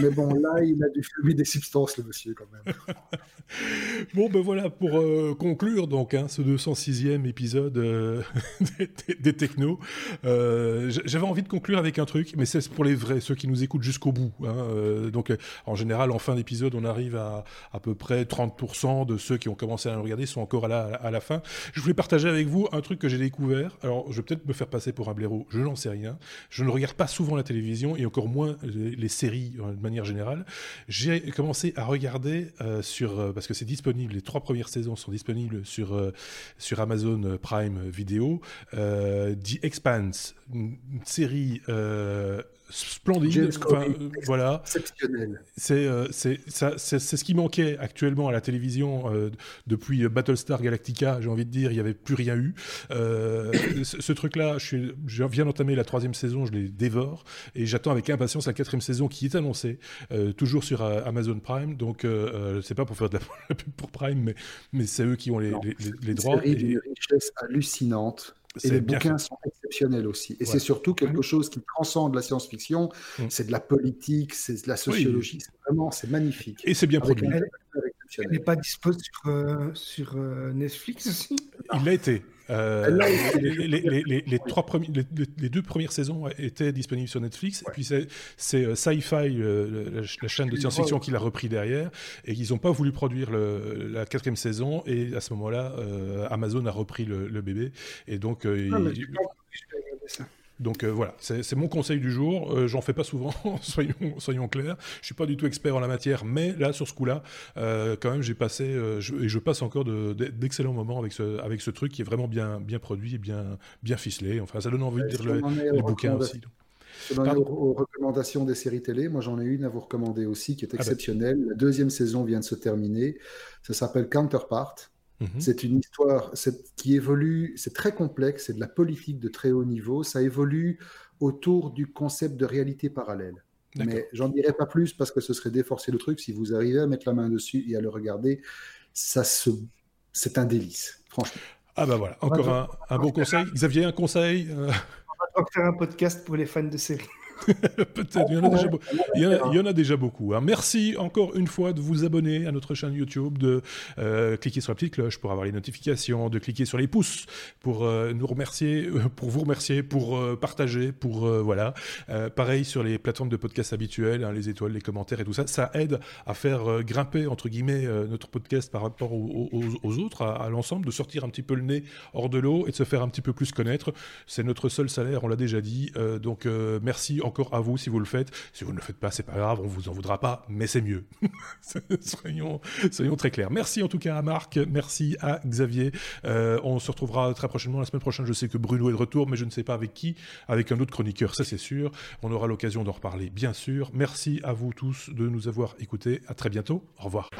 mais bon, là, il a dû fumer des substances, le monsieur, quand même. bon, ben voilà pour euh, conclure donc hein, ce 206e épisode euh, des, des, technos. Euh, j'avais envie de conclure avec un truc, mais c'est pour les vrais, ceux qui nous écoutent jusqu'au bout. Hein, euh, donc, euh, en général, en fin d'épisode, on arrive à à peu près 30% de ceux qui ont commencé à nous regarder sont encore là à, la fin. Je voulais partager avec vous un truc que j'ai découvert. Alors, je vais peut-être me faire passer pour un blaireau, je n'en sais rien. Je ne regarde pas souvent la télévision et encore moins les, séries euh, de manière générale. J'ai commencé à regarder sur, parce que c'est disponible, les trois premières saisons sont disponibles sur, sur Amazon Prime Video, The Expanse, une série euh, splendide. Enfin, euh, voilà. C'est euh, c'est ce qui manquait actuellement à la télévision depuis Battlestar Galactica. J'ai envie de dire, il n'y avait plus rien eu. ce, truc-là, je, je, viens d'entamer la troisième saison, je les dévore et j'attends avec impatience la quatrième saison qui est annoncée, toujours sur Amazon Prime. Donc, c'est pas pour faire de la pub pour Prime, mais, mais c'est eux qui ont les, les, droits. C'est une richesse hallucinante. Et les bouquins sont aussi. Et c'est surtout quelque chose qui transcende la science-fiction. Mm. C'est de la politique, c'est de la sociologie. C'est vraiment, c'est magnifique. Et c'est bien produit. Elle n'est pas disposée sur, euh, sur euh, Netflix aussi? Il l'a été. Euh, les, trois les, deux premières saisons étaient disponibles sur Netflix. Et puis c'est Sci-Fi, la, chaîne de science-fiction, qui l'a repris derrière. Et ils n'ont pas voulu produire la quatrième saison. Et à ce moment-là, Amazon a repris le, bébé. Et donc, ah, donc euh, voilà, c'est mon conseil du jour. Euh, j'en fais pas souvent, soyons, soyons, clairs. Je suis pas du tout expert en la matière, mais là, sur ce coup-là, euh, quand même, j'ai passé je, et je passe encore d'excellents moments avec ce, avec ce truc qui est vraiment bien, bien produit et bien, bien ficelé. Enfin, ça donne envie de lire le, les bouquins aussi. aux, recommandations des séries télé, moi j'en ai une à vous recommander aussi qui est ah bah. exceptionnelle. La deuxième saison vient de se terminer. Ça s'appelle Counterpart. Mhm. C'est une histoire qui évolue, c'est très complexe, c'est de la politique de très haut niveau, ça évolue autour du concept de réalité parallèle. Mais j'en dirai pas plus parce que ce serait déforcer le truc. Si vous arrivez à mettre la main dessus et à le regarder, ça se... c'est un délice, franchement. Ah bah voilà, encore un, bon conseil. Xavier, un conseil euh? On va faire un podcast pour les fans de séries. Peut-être, il, y en a déjà, beaucoup. Hein. Merci encore une fois de vous abonner à notre chaîne YouTube, de euh, cliquer sur la petite cloche pour avoir les notifications, de cliquer sur les pouces pour euh, nous remercier, euh, pour vous remercier, pour partager, pour voilà. pareil sur les plateformes de podcast habituelles, hein, les étoiles, les commentaires et tout ça, ça aide à faire grimper entre guillemets notre podcast par rapport aux, autres, à, l'ensemble, de sortir un petit peu le nez hors de l'eau et de se faire un petit peu plus connaître. C'est notre seul salaire, on l'a déjà dit. donc merci encore encore à vous si vous le faites. Si vous ne le faites pas, c'est pas grave, on vous en voudra pas, mais c'est mieux. soyons, très clairs. Merci en tout cas à Marc, merci à Xavier. Euh, on se retrouvera très prochainement la semaine prochaine. Je sais que Bruno est de retour, mais je ne sais pas avec qui, avec un autre chroniqueur, ça c'est sûr. On aura l'occasion d'en reparler, bien sûr. Merci à vous tous de nous avoir écoutés. À très bientôt. Au revoir.